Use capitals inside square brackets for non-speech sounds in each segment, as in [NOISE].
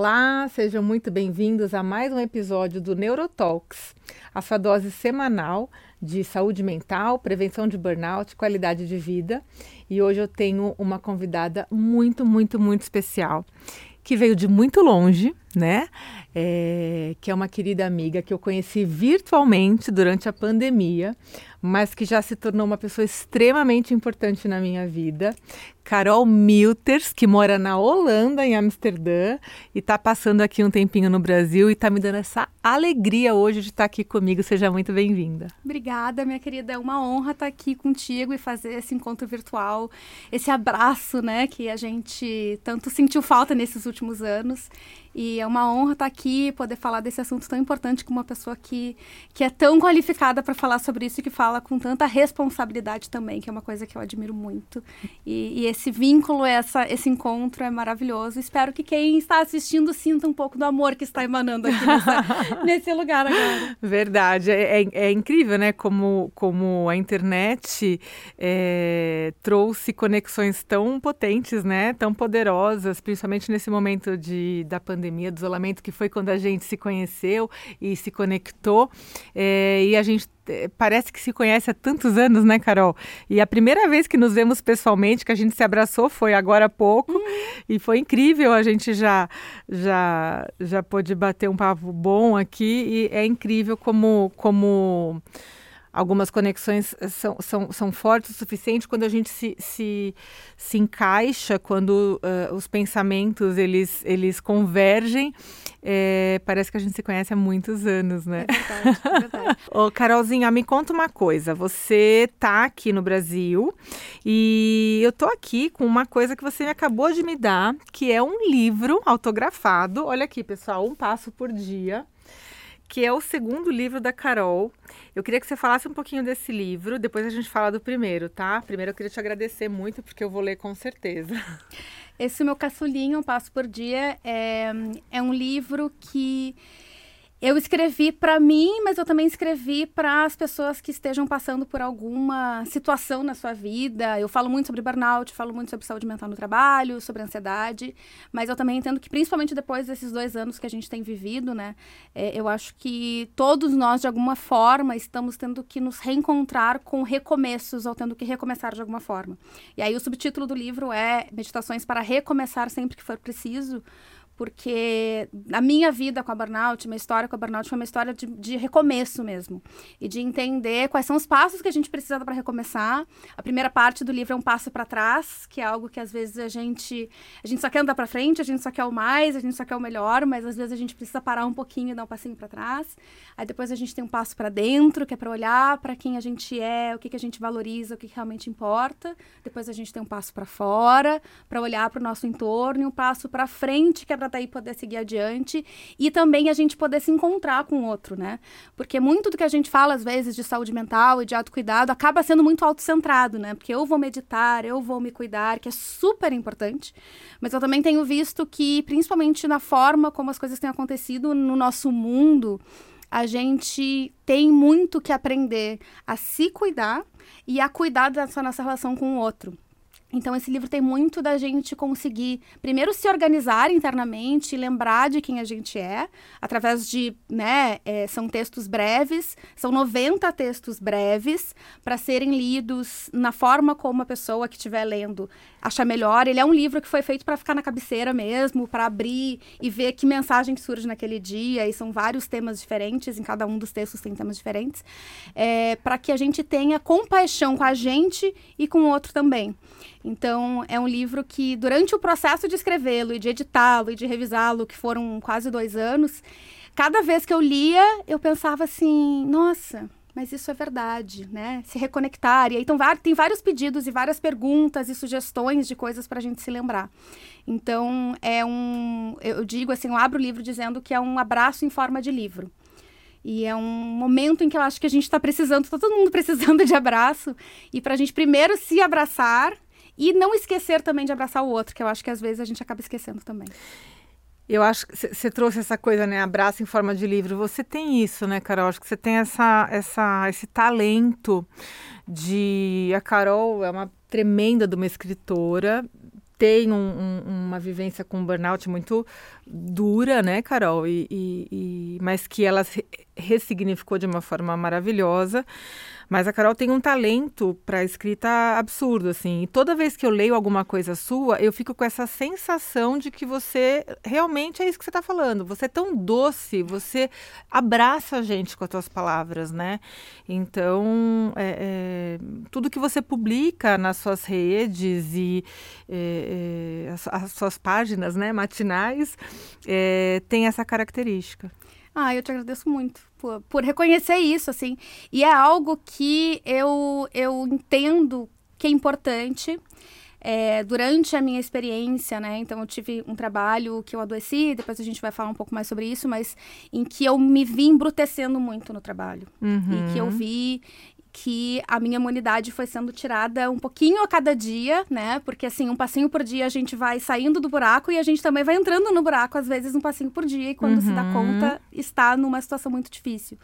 Olá, sejam muito bem-vindos a mais um episódio do Neurotalks, a sua dose semanal de saúde mental, prevenção de burnout, qualidade de vida. E hoje eu tenho uma convidada muito, muito, muito especial, que veio de muito longe, né? É, que é uma querida amiga que eu conheci virtualmente durante a pandemia, mas que já se tornou uma pessoa extremamente importante na minha vida. Carol Milters, que mora na Holanda, em Amsterdã, e está passando aqui um tempinho no Brasil e está me dando essa alegria hoje de estar aqui comigo. Seja muito bem-vinda. Obrigada, minha querida. É uma honra estar aqui contigo e fazer esse encontro virtual, esse abraço, né, que a gente tanto sentiu falta nesses últimos anos. E é uma honra estar aqui, poder falar desse assunto tão importante com uma pessoa que, que é tão qualificada para falar sobre isso e que fala com tanta responsabilidade também, que é uma coisa que eu admiro muito. E, e esse vínculo, essa, esse encontro é maravilhoso. Espero que quem está assistindo sinta um pouco do amor que está emanando aqui nessa, [LAUGHS] nesse lugar agora. Verdade. É, é, é, incrível, né? Como, como a internet é, trouxe conexões tão potentes, né? Tão poderosas, principalmente nesse momento de, da pandemia do isolamento, que foi quando a gente se conheceu e se conectou. É, e a gente parece que se conhece há tantos anos, né, Carol? E a primeira vez que nos vemos pessoalmente, que a gente se abraçou, foi agora há pouco. Uhum. E foi incrível, a gente já, já, já pôde bater um papo bom aqui. E é incrível como. como algumas conexões são, são, são fortes o suficiente quando a gente se, se, se encaixa, quando uh, os pensamentos eles, eles convergem. É, parece que a gente se conhece há muitos anos, né? É verdade, é verdade. [LAUGHS] Ô, Carolzinha, me conta uma coisa. Você tá aqui no Brasil e eu tô aqui com uma coisa que você acabou de me dar, que é um livro autografado. Olha aqui, pessoal, um passo por dia que é o segundo livro da Carol. Eu queria que você falasse um pouquinho desse livro, depois a gente fala do primeiro, tá? Primeiro eu queria te agradecer muito, porque eu vou ler com certeza. [LAUGHS] Esse meu caçulinho, Um Passo por Dia, é, é um livro que eu escrevi para mim, mas eu também escrevi para as pessoas que estejam passando por alguma situação na sua vida. Eu falo muito sobre burnout, falo muito sobre saúde mental no trabalho, sobre ansiedade, mas eu também entendo que, principalmente depois desses dois anos que a gente tem vivido, né, é, eu acho que todos nós, de alguma forma, estamos tendo que nos reencontrar com recomeços ou tendo que recomeçar de alguma forma. E aí o subtítulo do livro é Meditações para Recomeçar Sempre que For Preciso porque a minha vida com a burnout, minha história com a burnout foi uma história de, de recomeço mesmo. E de entender quais são os passos que a gente precisa para recomeçar. A primeira parte do livro é um passo para trás, que é algo que às vezes a gente, a gente só quer andar para frente, a gente só quer o mais, a gente só quer o melhor, mas às vezes a gente precisa parar um pouquinho e dar um passinho para trás. Aí depois a gente tem um passo para dentro, que é para olhar para quem a gente é, o que, que a gente valoriza, o que, que realmente importa. Depois a gente tem um passo para fora, para olhar para o nosso entorno, e um passo para frente, que é para daí poder seguir adiante e também a gente poder se encontrar com o outro, né? Porque muito do que a gente fala às vezes de saúde mental e de autocuidado acaba sendo muito autocentrado, né? Porque eu vou meditar, eu vou me cuidar, que é super importante, mas eu também tenho visto que principalmente na forma como as coisas têm acontecido no nosso mundo, a gente tem muito que aprender a se cuidar e a cuidar da nossa relação com o outro. Então, esse livro tem muito da gente conseguir, primeiro, se organizar internamente, lembrar de quem a gente é, através de, né, é, são textos breves, são 90 textos breves, para serem lidos na forma como a pessoa que estiver lendo achar melhor. Ele é um livro que foi feito para ficar na cabeceira mesmo, para abrir e ver que mensagem surge naquele dia, e são vários temas diferentes, em cada um dos textos tem temas diferentes, é, para que a gente tenha compaixão com a gente e com o outro também. Então, é um livro que, durante o processo de escrevê-lo e de editá-lo e de revisá-lo, que foram quase dois anos, cada vez que eu lia, eu pensava assim: nossa, mas isso é verdade, né? Se reconectar. E aí então, tem vários pedidos e várias perguntas e sugestões de coisas para a gente se lembrar. Então, é um. Eu digo assim, eu abro o livro dizendo que é um abraço em forma de livro. E é um momento em que eu acho que a gente está precisando, está todo mundo precisando de abraço. E para a gente primeiro se abraçar e não esquecer também de abraçar o outro, que eu acho que às vezes a gente acaba esquecendo também. Eu acho que você trouxe essa coisa, né? Abraço em forma de livro. Você tem isso, né, Carol? Acho que você tem essa, essa, esse talento de. A Carol é uma tremenda de uma escritora, tem um, um, uma vivência com burnout muito dura, né, Carol? E, e, e mas que ela ressignificou de uma forma maravilhosa. Mas a Carol tem um talento para escrita absurdo, assim. E toda vez que eu leio alguma coisa sua, eu fico com essa sensação de que você realmente é isso que você está falando. Você é tão doce, você abraça a gente com as suas palavras, né? Então, é, é, tudo que você publica nas suas redes e é, é as, as, suas páginas, né, matinais, é, tem essa característica. Ah, eu te agradeço muito por, por reconhecer isso, assim. E é algo que eu, eu entendo que é importante. É, durante a minha experiência, né? Então, eu tive um trabalho que eu adoeci, depois a gente vai falar um pouco mais sobre isso, mas em que eu me vi embrutecendo muito no trabalho. Uhum. E que eu vi que a minha imunidade foi sendo tirada um pouquinho a cada dia, né? Porque assim, um passinho por dia a gente vai saindo do buraco e a gente também vai entrando no buraco, às vezes um passinho por dia, e quando uhum. se dá uhum. conta, está numa situação muito difícil.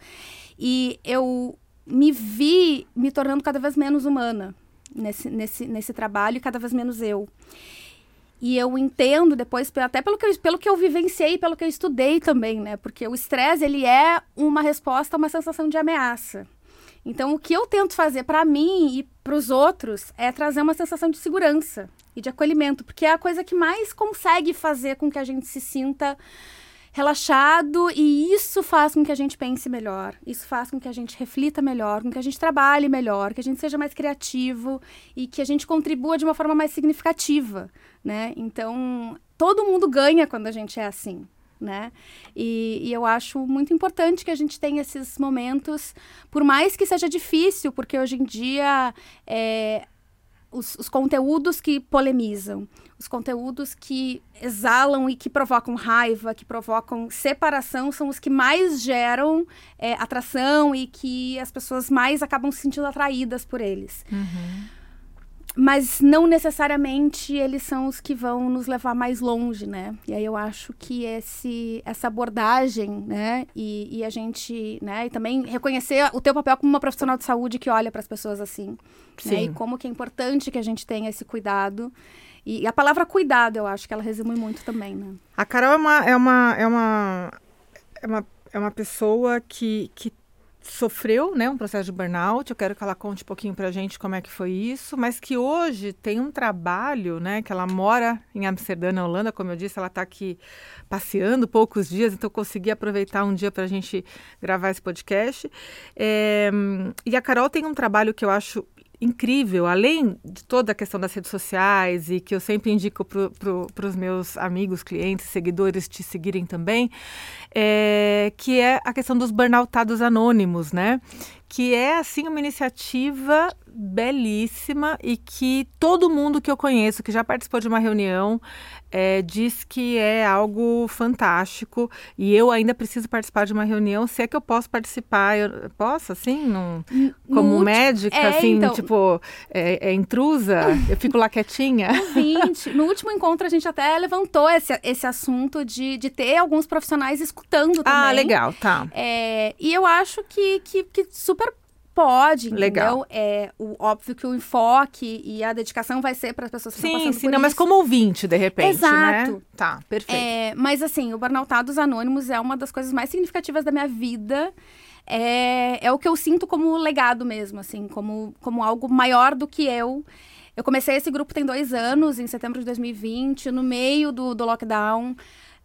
E eu me vi me tornando cada vez menos humana nesse, nesse, nesse trabalho e cada vez menos eu. E eu entendo depois, até pelo que, eu, pelo que eu vivenciei, pelo que eu estudei também, né? Porque o estresse, ele é uma resposta a uma sensação de ameaça. Então, o que eu tento fazer para mim e para os outros é trazer uma sensação de segurança e de acolhimento, porque é a coisa que mais consegue fazer com que a gente se sinta relaxado e isso faz com que a gente pense melhor, isso faz com que a gente reflita melhor, com que a gente trabalhe melhor, que a gente seja mais criativo e que a gente contribua de uma forma mais significativa, né? Então, todo mundo ganha quando a gente é assim né? E, e, eu acho muito importante que a gente tenha esses momentos, por mais que seja difícil, porque hoje em dia é, os, os, conteúdos que polemizam, os conteúdos que exalam e que provocam raiva, que provocam separação, são os que mais geram é, atração e que as pessoas mais acabam se sentindo atraídas por eles. Uhum mas não necessariamente eles são os que vão nos levar mais longe, né? E aí eu acho que esse, essa abordagem, né? E, e a gente, né? E também reconhecer o teu papel como uma profissional de saúde que olha para as pessoas assim, Sim. né? E como que é importante que a gente tenha esse cuidado. E, e a palavra cuidado, eu acho que ela resume muito também, né? A Carol é uma é uma é uma é uma, é uma pessoa que, que sofreu né, um processo de burnout. Eu quero que ela conte um pouquinho para a gente como é que foi isso, mas que hoje tem um trabalho, né? Que ela mora em Amsterdã, na Holanda, como eu disse, ela está aqui passeando poucos dias, então consegui aproveitar um dia para a gente gravar esse podcast. É, e a Carol tem um trabalho que eu acho incrível, além de toda a questão das redes sociais e que eu sempre indico para pro, os meus amigos, clientes, seguidores te seguirem também, é, que é a questão dos burnoutados anônimos, né? Que é, assim, uma iniciativa belíssima e que todo mundo que eu conheço, que já participou de uma reunião, é, diz que é algo fantástico e eu ainda preciso participar de uma reunião. Se é que eu posso participar, eu posso, assim, num, como médica, é, assim, então... tipo, é, é, intrusa? eu fico lá quietinha? [LAUGHS] No, 20, no último encontro, a gente até levantou esse, esse assunto de, de ter alguns profissionais escutando ah, também. Ah, legal, tá. É, e eu acho que, que, que super Pode, entendeu? Legal. É o, óbvio que o enfoque e a dedicação vai ser para as pessoas que sim, estão passando sim, não, isso. mas como ouvinte, de repente, né? Exato. né? Tá, perfeito. É, mas assim, o Burnoutados Anônimos é uma das coisas mais significativas da minha vida. É, é o que eu sinto como legado mesmo, assim, como, como algo maior do que eu. Eu comecei esse grupo tem dois anos, em setembro de 2020, no meio do, do lockdown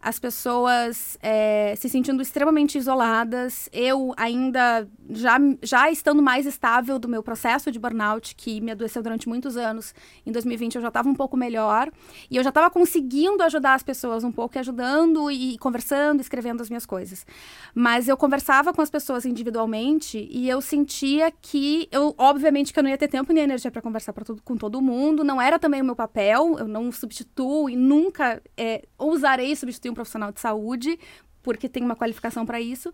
as pessoas é, se sentindo extremamente isoladas. Eu ainda, já, já estando mais estável do meu processo de burnout, que me adoeceu durante muitos anos, em 2020 eu já estava um pouco melhor. E eu já estava conseguindo ajudar as pessoas um pouco, ajudando e conversando, escrevendo as minhas coisas. Mas eu conversava com as pessoas individualmente e eu sentia que, eu, obviamente, que eu não ia ter tempo nem energia para conversar pra todo, com todo mundo. Não era também o meu papel, eu não substituo e nunca é, ousarei substituir um profissional de saúde, porque tem uma qualificação para isso.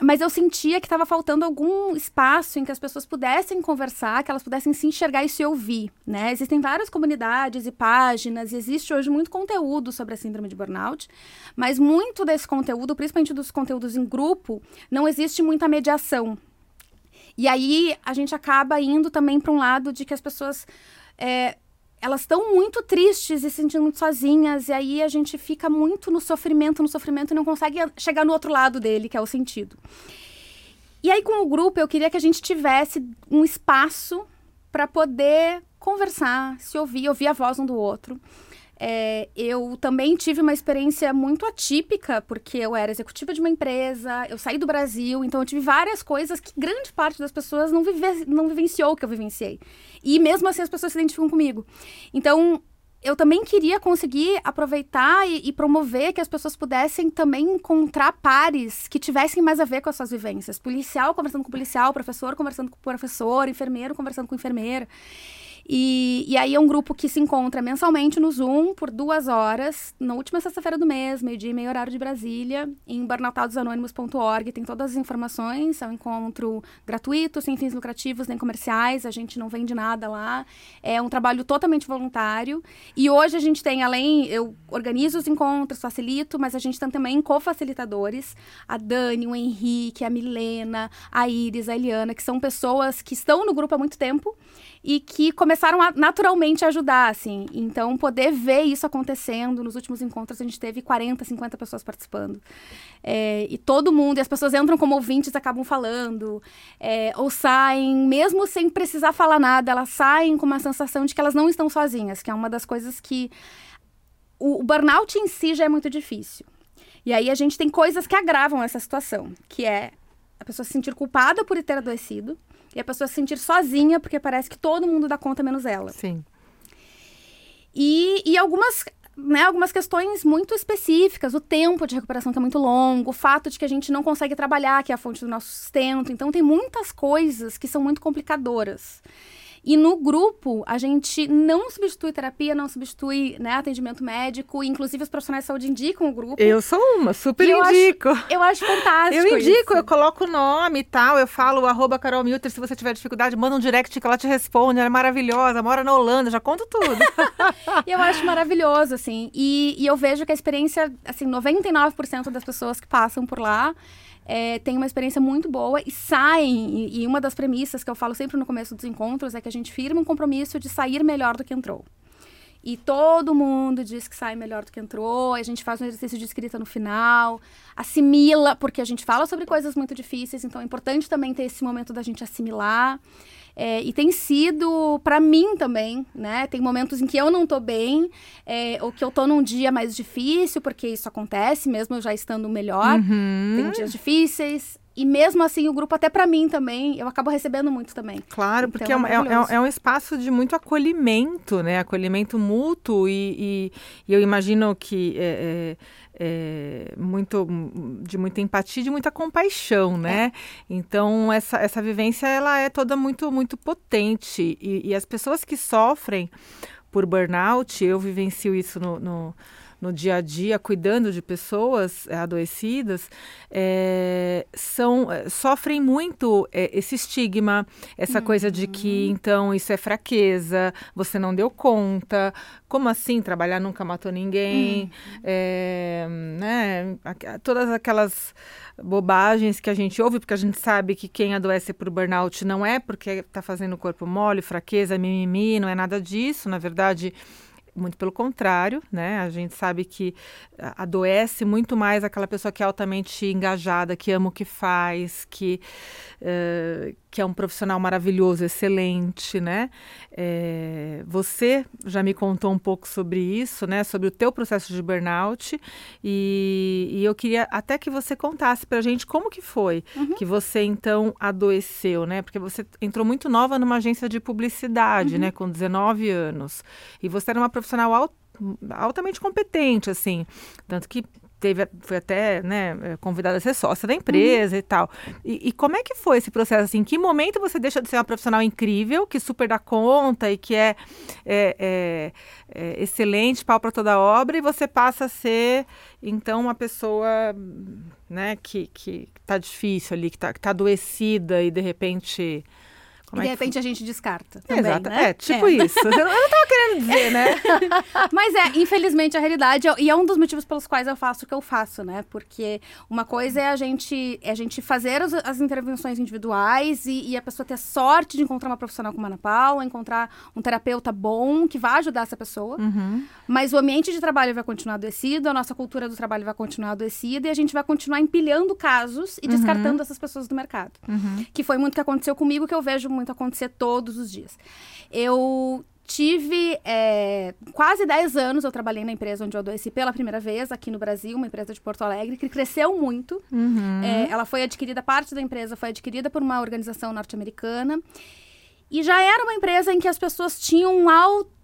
Mas eu sentia que estava faltando algum espaço em que as pessoas pudessem conversar, que elas pudessem se enxergar e se ouvir, né? Existem várias comunidades e páginas, e existe hoje muito conteúdo sobre a síndrome de burnout, mas muito desse conteúdo, principalmente dos conteúdos em grupo, não existe muita mediação. E aí a gente acaba indo também para um lado de que as pessoas é, elas estão muito tristes e se sentindo muito sozinhas, e aí a gente fica muito no sofrimento, no sofrimento e não consegue chegar no outro lado dele, que é o sentido. E aí, com o grupo, eu queria que a gente tivesse um espaço para poder conversar, se ouvir, ouvir a voz um do outro. É, eu também tive uma experiência muito atípica, porque eu era executiva de uma empresa, eu saí do Brasil, então eu tive várias coisas que grande parte das pessoas não, vive, não vivenciou o que eu vivenciei. E mesmo assim as pessoas se identificam comigo. Então, eu também queria conseguir aproveitar e, e, promover que as pessoas pudessem também encontrar pares que tivessem mais a ver com as suas vivências. Policial conversando com policial, professor conversando com professor, enfermeiro conversando com enfermeira. E, e aí é um grupo que se encontra mensalmente no Zoom por duas horas, na última sexta-feira do mês, meio-dia e meio horário de Brasília, em burnoutautosanônimos.org. Tem todas as informações, é um encontro gratuito, sem fins lucrativos nem comerciais, a gente não vende nada lá. É um trabalho totalmente voluntário. E hoje a gente tem, além, eu organizo os encontros, facilito, mas a gente tem também co-facilitadores, a Dani, o Henrique, a Milena, a Iris, a Eliana, que são pessoas que estão no grupo há muito tempo e que começaram a naturalmente ajudar, assim. Então, poder ver isso acontecendo, nos últimos encontros a gente teve 40, 50 pessoas participando. É, e todo mundo, e as pessoas entram como ouvintes acabam falando, é, ou saem, mesmo sem precisar falar nada, elas saem com uma sensação de que elas não estão sozinhas, que é uma das coisas que... O, o burnout em si já é muito difícil. E aí a gente tem coisas que agravam essa situação, que é a pessoa se sentir culpada por ter adoecido, e a pessoa se sentir sozinha, porque parece que todo mundo dá conta menos ela. Sim. E, e algumas, né, algumas questões muito específicas, o tempo de recuperação que é muito longo, o fato de que a gente não consegue trabalhar, que é a fonte do nosso sustento. Então, tem muitas coisas que são muito complicadoras. E no grupo, a gente não substitui terapia, não substitui né, atendimento médico. Inclusive, os profissionais de saúde indicam o grupo. Eu sou uma, super eu indico. Acho, eu acho fantástico. [LAUGHS] Eu indico, isso. eu coloco o nome e tal. Eu falo, arroba Carol Milter, se você tiver dificuldade, manda um direct que ela te responde. Ela é maravilhosa, mora na Holanda, já conto tudo. [LAUGHS] eu acho maravilhoso, assim. E, e eu vejo que a experiência, assim, 99% das pessoas que passam por lá é, têm uma experiência muito boa e saem. E, e, uma das premissas que eu falo sempre no começo dos encontros é que a gente firma um compromisso de sair melhor do que entrou. E todo mundo diz que sai melhor do que entrou, a gente faz um exercício de escrita no final, assimila, porque a gente fala sobre coisas muito difíceis, então é importante também ter esse momento da gente assimilar. É, e tem sido para mim também, né? Tem momentos em que eu não tô bem, é, ou que eu tô num dia mais difícil, porque isso acontece, mesmo eu já estando melhor. Uhum. Tem dias difíceis. E mesmo assim, o grupo, até para mim também, eu acabo recebendo muito também. Claro, porque então, é, é, é, é, um espaço de muito acolhimento, né? Acolhimento mútuo e, e, e eu imagino que é, é muito de muita empatia, de muita compaixão, né? É. Então essa, essa vivência ela é toda muito muito potente e, e, as pessoas que sofrem por burnout, eu vivencio isso no, no no dia a dia, cuidando de pessoas é, adoecidas, é, são, é, sofrem muito é, esse estigma, essa uhum. coisa de que, uhum. então, isso é fraqueza, você não deu conta, como assim trabalhar nunca matou ninguém, uhum. é, né, todas aquelas bobagens que a gente ouve, porque a gente sabe que quem adoece por burnout não é porque está fazendo o corpo mole, fraqueza, mimimi, não é nada disso, na verdade muito pelo contrário, né? A gente sabe que adoece muito mais aquela pessoa que é altamente engajada, que ama o que faz, que, uh, que é um profissional maravilhoso, excelente, né? É, você já me contou um pouco sobre isso, né? Sobre o teu processo de burnout e, e eu queria até que você contasse para a gente como que foi uhum. que você então adoeceu, né? Porque você entrou muito nova numa agência de publicidade, uhum. né? Com 19 anos e você era uma profissional alt, altamente competente, assim, tanto que teve, foi até né, é, convidada a ser sócia da empresa uhum. e tal. E, e, como é que foi esse processo? Assim, em que momento você deixa de ser uma profissional incrível, que super dá conta e que é, é, é, é excelente, pau para toda obra, e você passa a ser, então, uma pessoa né, que, que tá difícil ali, que tá, que tá adoecida e de repente. Como e de é repente a gente descarta. Também, Exato. Né? É, tipo é. isso. Eu não, eu tava querendo dizer, né? [LAUGHS] Mas é, infelizmente, a realidade, e é um dos motivos pelos quais eu faço o que eu faço, né? Porque uma coisa é a gente, é a gente fazer as, as intervenções individuais e, e, a pessoa ter sorte de encontrar uma profissional como a Ana Paula, encontrar um terapeuta bom que vai ajudar essa pessoa. Uhum. Mas o ambiente de trabalho vai continuar adoecido, a nossa cultura do trabalho vai continuar adoecida e a gente vai continuar empilhando casos e uhum. descartando essas pessoas do mercado. Uhum. Que foi muito o que aconteceu comigo, que eu vejo muito acontecer todos os dias. Eu tive é, quase 10 anos, eu trabalhei na empresa onde eu adoeci pela primeira vez, aqui no Brasil, uma empresa de Porto Alegre, que cresceu muito. Uhum. É, ela foi adquirida, parte da empresa foi adquirida por uma organização norte-americana. E já era uma empresa em que as pessoas tinham um alto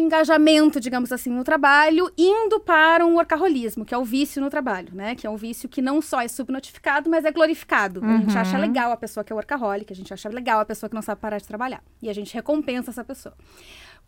engajamento, digamos assim, no trabalho, indo para um workaholismo, que é o vício no trabalho, né? Que é um vício que não só é subnotificado, mas é glorificado. Uhum. A gente acha uhum. legal a pessoa que é workaholic, a gente acha legal a pessoa que não sabe parar de trabalhar. E a gente recompensa essa pessoa.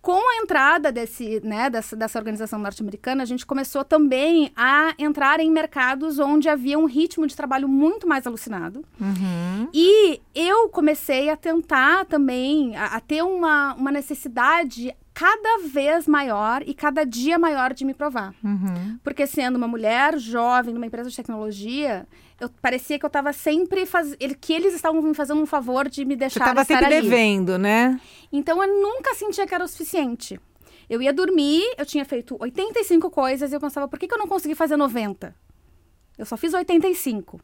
Com a entrada desse, né, dessa, dessa organização norte-americana, a gente começou também a entrar em mercados onde havia um ritmo de trabalho muito mais alucinado. Uhum. E eu comecei a tentar também, a, a ter uma, uma necessidade cada vez maior e cada dia maior de me provar. Uhum. Porque sendo uma mulher jovem numa empresa de tecnologia, eu parecia que eu estava sempre fazendo. que eles estavam me fazendo um favor de me deixar Você estava sempre ali. devendo, né? Então eu nunca sentia que era o suficiente. Eu ia dormir, eu tinha feito 85 coisas e eu pensava, por que, que eu não consegui fazer 90? Eu só fiz 85.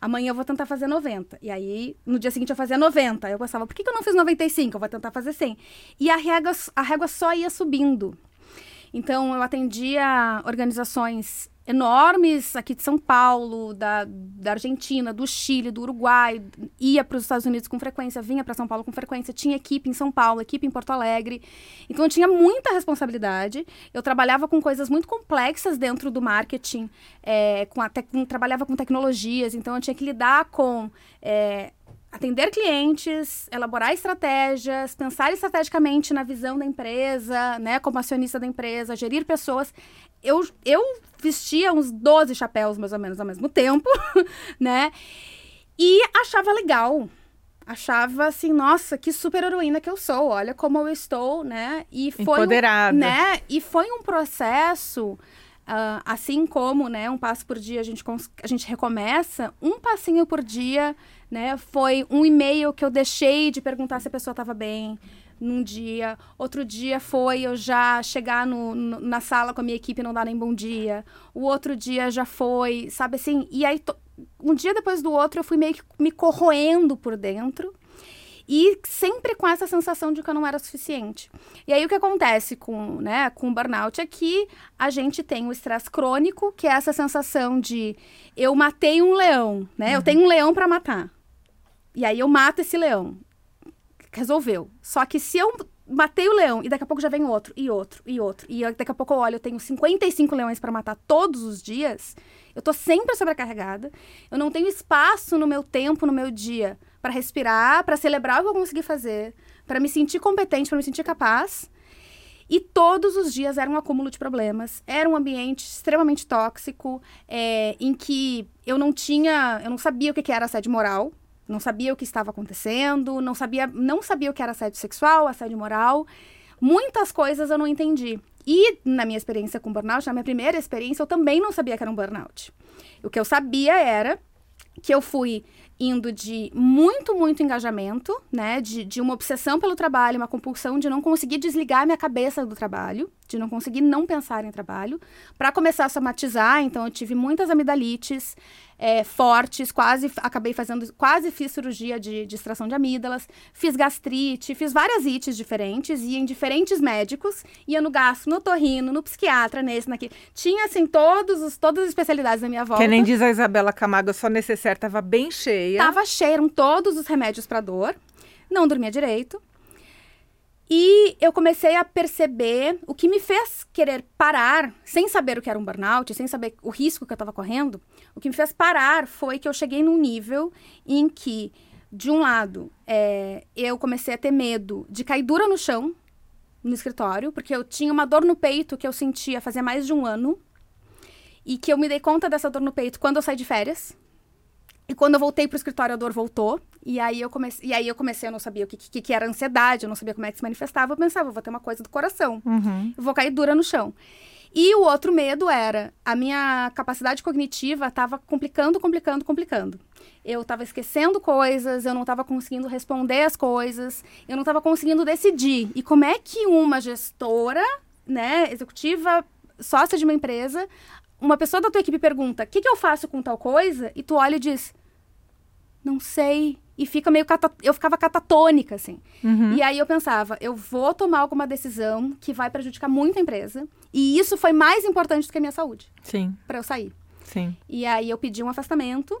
Amanhã eu vou tentar fazer 90. E aí, no dia seguinte, eu fazia 90. Eu pensava, por que, que eu não fiz 95? Eu vou tentar fazer 100. E a régua, a régua só ia subindo. Então, eu atendia organizações enormes aqui de São Paulo, da, da Argentina, do Chile, do Uruguai, ia para os Estados Unidos com frequência, vinha para São Paulo com frequência, tinha equipe em São Paulo, equipe em Porto Alegre. Então eu tinha muita responsabilidade. Eu trabalhava com coisas muito complexas dentro do marketing, é, com, a trabalhava com tecnologias, então eu tinha que lidar com é, atender clientes, elaborar estratégias, pensar estrategicamente na visão da empresa, né, como acionista da empresa, gerir pessoas. Eu, eu vestia uns 12 chapéus, mais ou menos, ao mesmo tempo, [LAUGHS] né? E achava legal. Achava assim, nossa, que super heroína que eu sou. Olha como eu estou, né? E foi Empoderada. Um, né? E foi um processo Uh, assim como, né, um passo por dia a gente, a gente recomeça, um passinho por dia, né, foi um e-mail que eu deixei de perguntar se a pessoa estava bem num dia, outro dia foi eu já chegar no, no, na sala com a minha equipe e não dar nem bom dia, o outro dia já foi, sabe assim, e aí um dia depois do outro eu fui meio que me corroendo por dentro, e sempre com essa sensação de que eu não era suficiente. E aí o que acontece com, né, com o burnout é que a gente tem o estresse crônico, que é essa sensação de eu matei um leão, né? Uhum. Eu tenho um leão para matar. E aí eu mato esse leão. Resolveu. Só que se eu matei o leão e daqui a pouco já vem outro, e outro, e outro, e daqui a pouco eu olho, eu tenho 55 leões para matar todos os dias, eu tô sempre sobrecarregada, eu não tenho espaço no meu tempo, no meu dia, para respirar, para celebrar o que eu consegui fazer, para me sentir competente, para me sentir capaz. E todos os dias era um acúmulo de problemas. Era um ambiente extremamente tóxico, é, em que eu não tinha, eu não sabia o que era assédio moral, não sabia o que estava acontecendo, não sabia, não sabia o que era assédio sexual, assédio moral. Muitas coisas eu não entendi. E na minha experiência com burnout, na minha primeira experiência, eu também não sabia que era um burnout. O que eu sabia era que eu fui indo de muito, muito engajamento, né? De, de uma obsessão pelo trabalho, uma compulsão de não conseguir desligar minha cabeça do trabalho, de não conseguir não pensar em trabalho, para começar a somatizar. Então, eu tive muitas amidalites, é, fortes, quase acabei fazendo, quase fiz cirurgia de, de extração de amígdalas, fiz gastrite, fiz várias ites diferentes, ia em diferentes médicos, ia no gastro, no torrino, no psiquiatra, nesse, naquele. Tinha, assim, todos os, todas as especialidades da minha volta. Que nem diz a Isabela Camargo, só necessário tava bem cheia. Tava cheia, eram todos os remédios para dor, não dormia direito. E eu comecei a perceber o que me fez querer parar, sem saber o que era um burnout, sem saber o risco que eu estava correndo. O que me fez parar foi que eu cheguei num nível em que, de um lado, é, eu comecei a ter medo de cair dura no chão, no escritório, porque eu tinha uma dor no peito que eu sentia fazia mais de um ano. E que eu me dei conta dessa dor no peito quando eu saí de férias. E quando eu voltei pro escritório, a dor voltou. E aí eu comecei, e aí eu comecei, eu não sabia o que, que, que era ansiedade, eu não sabia como é que se manifestava. Eu pensava, eu vou ter uma coisa do coração, Uhum. eu vou cair dura no chão. E o outro medo era a minha capacidade cognitiva estava complicando, complicando, complicando. Eu estava esquecendo coisas, eu não estava conseguindo responder as coisas, eu não estava conseguindo decidir. E como é que uma gestora, né, executiva, sócia de uma empresa, uma pessoa da tua equipe pergunta: "O que, que eu faço com tal coisa?" e tu olha e diz: "Não sei." E fica meio cata... eu ficava catatônica assim. Uhum. E aí eu pensava, eu vou tomar alguma decisão que vai prejudicar muito a empresa. E isso foi mais importante do que a minha saúde, Sim, para eu sair. sim. E aí eu pedi um afastamento.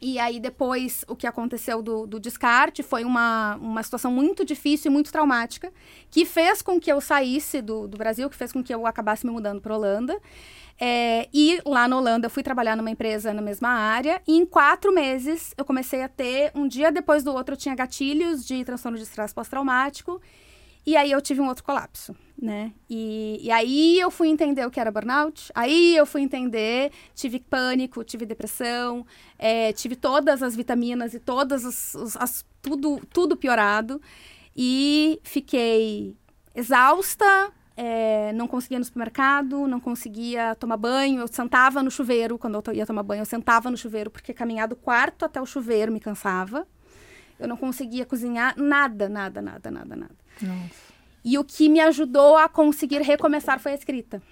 E aí depois o que aconteceu do, do descarte foi uma, uma situação muito difícil e muito traumática, que fez com que eu saísse do, do Brasil, que fez com que eu acabasse me mudando para Holanda. É, e lá na Holanda eu fui trabalhar numa empresa na mesma área. E em quatro meses eu comecei a ter, um dia depois do outro, eu tinha gatilhos de transtorno de estresse pós-traumático. E aí eu tive um outro colapso, né? E, e aí eu fui entender o que era burnout. Aí eu fui entender, tive pânico, tive depressão, é, tive todas as vitaminas e todas as, as- tudo, tudo piorado. E fiquei exausta, é, não conseguia ir no supermercado, não conseguia tomar banho. Eu sentava no chuveiro quando eu ia tomar banho, eu sentava no chuveiro porque caminhar do quarto até o chuveiro me cansava. Eu não conseguia cozinhar nada, nada, nada, nada, nada. Nossa. E o que me ajudou a conseguir recomeçar foi a escrita.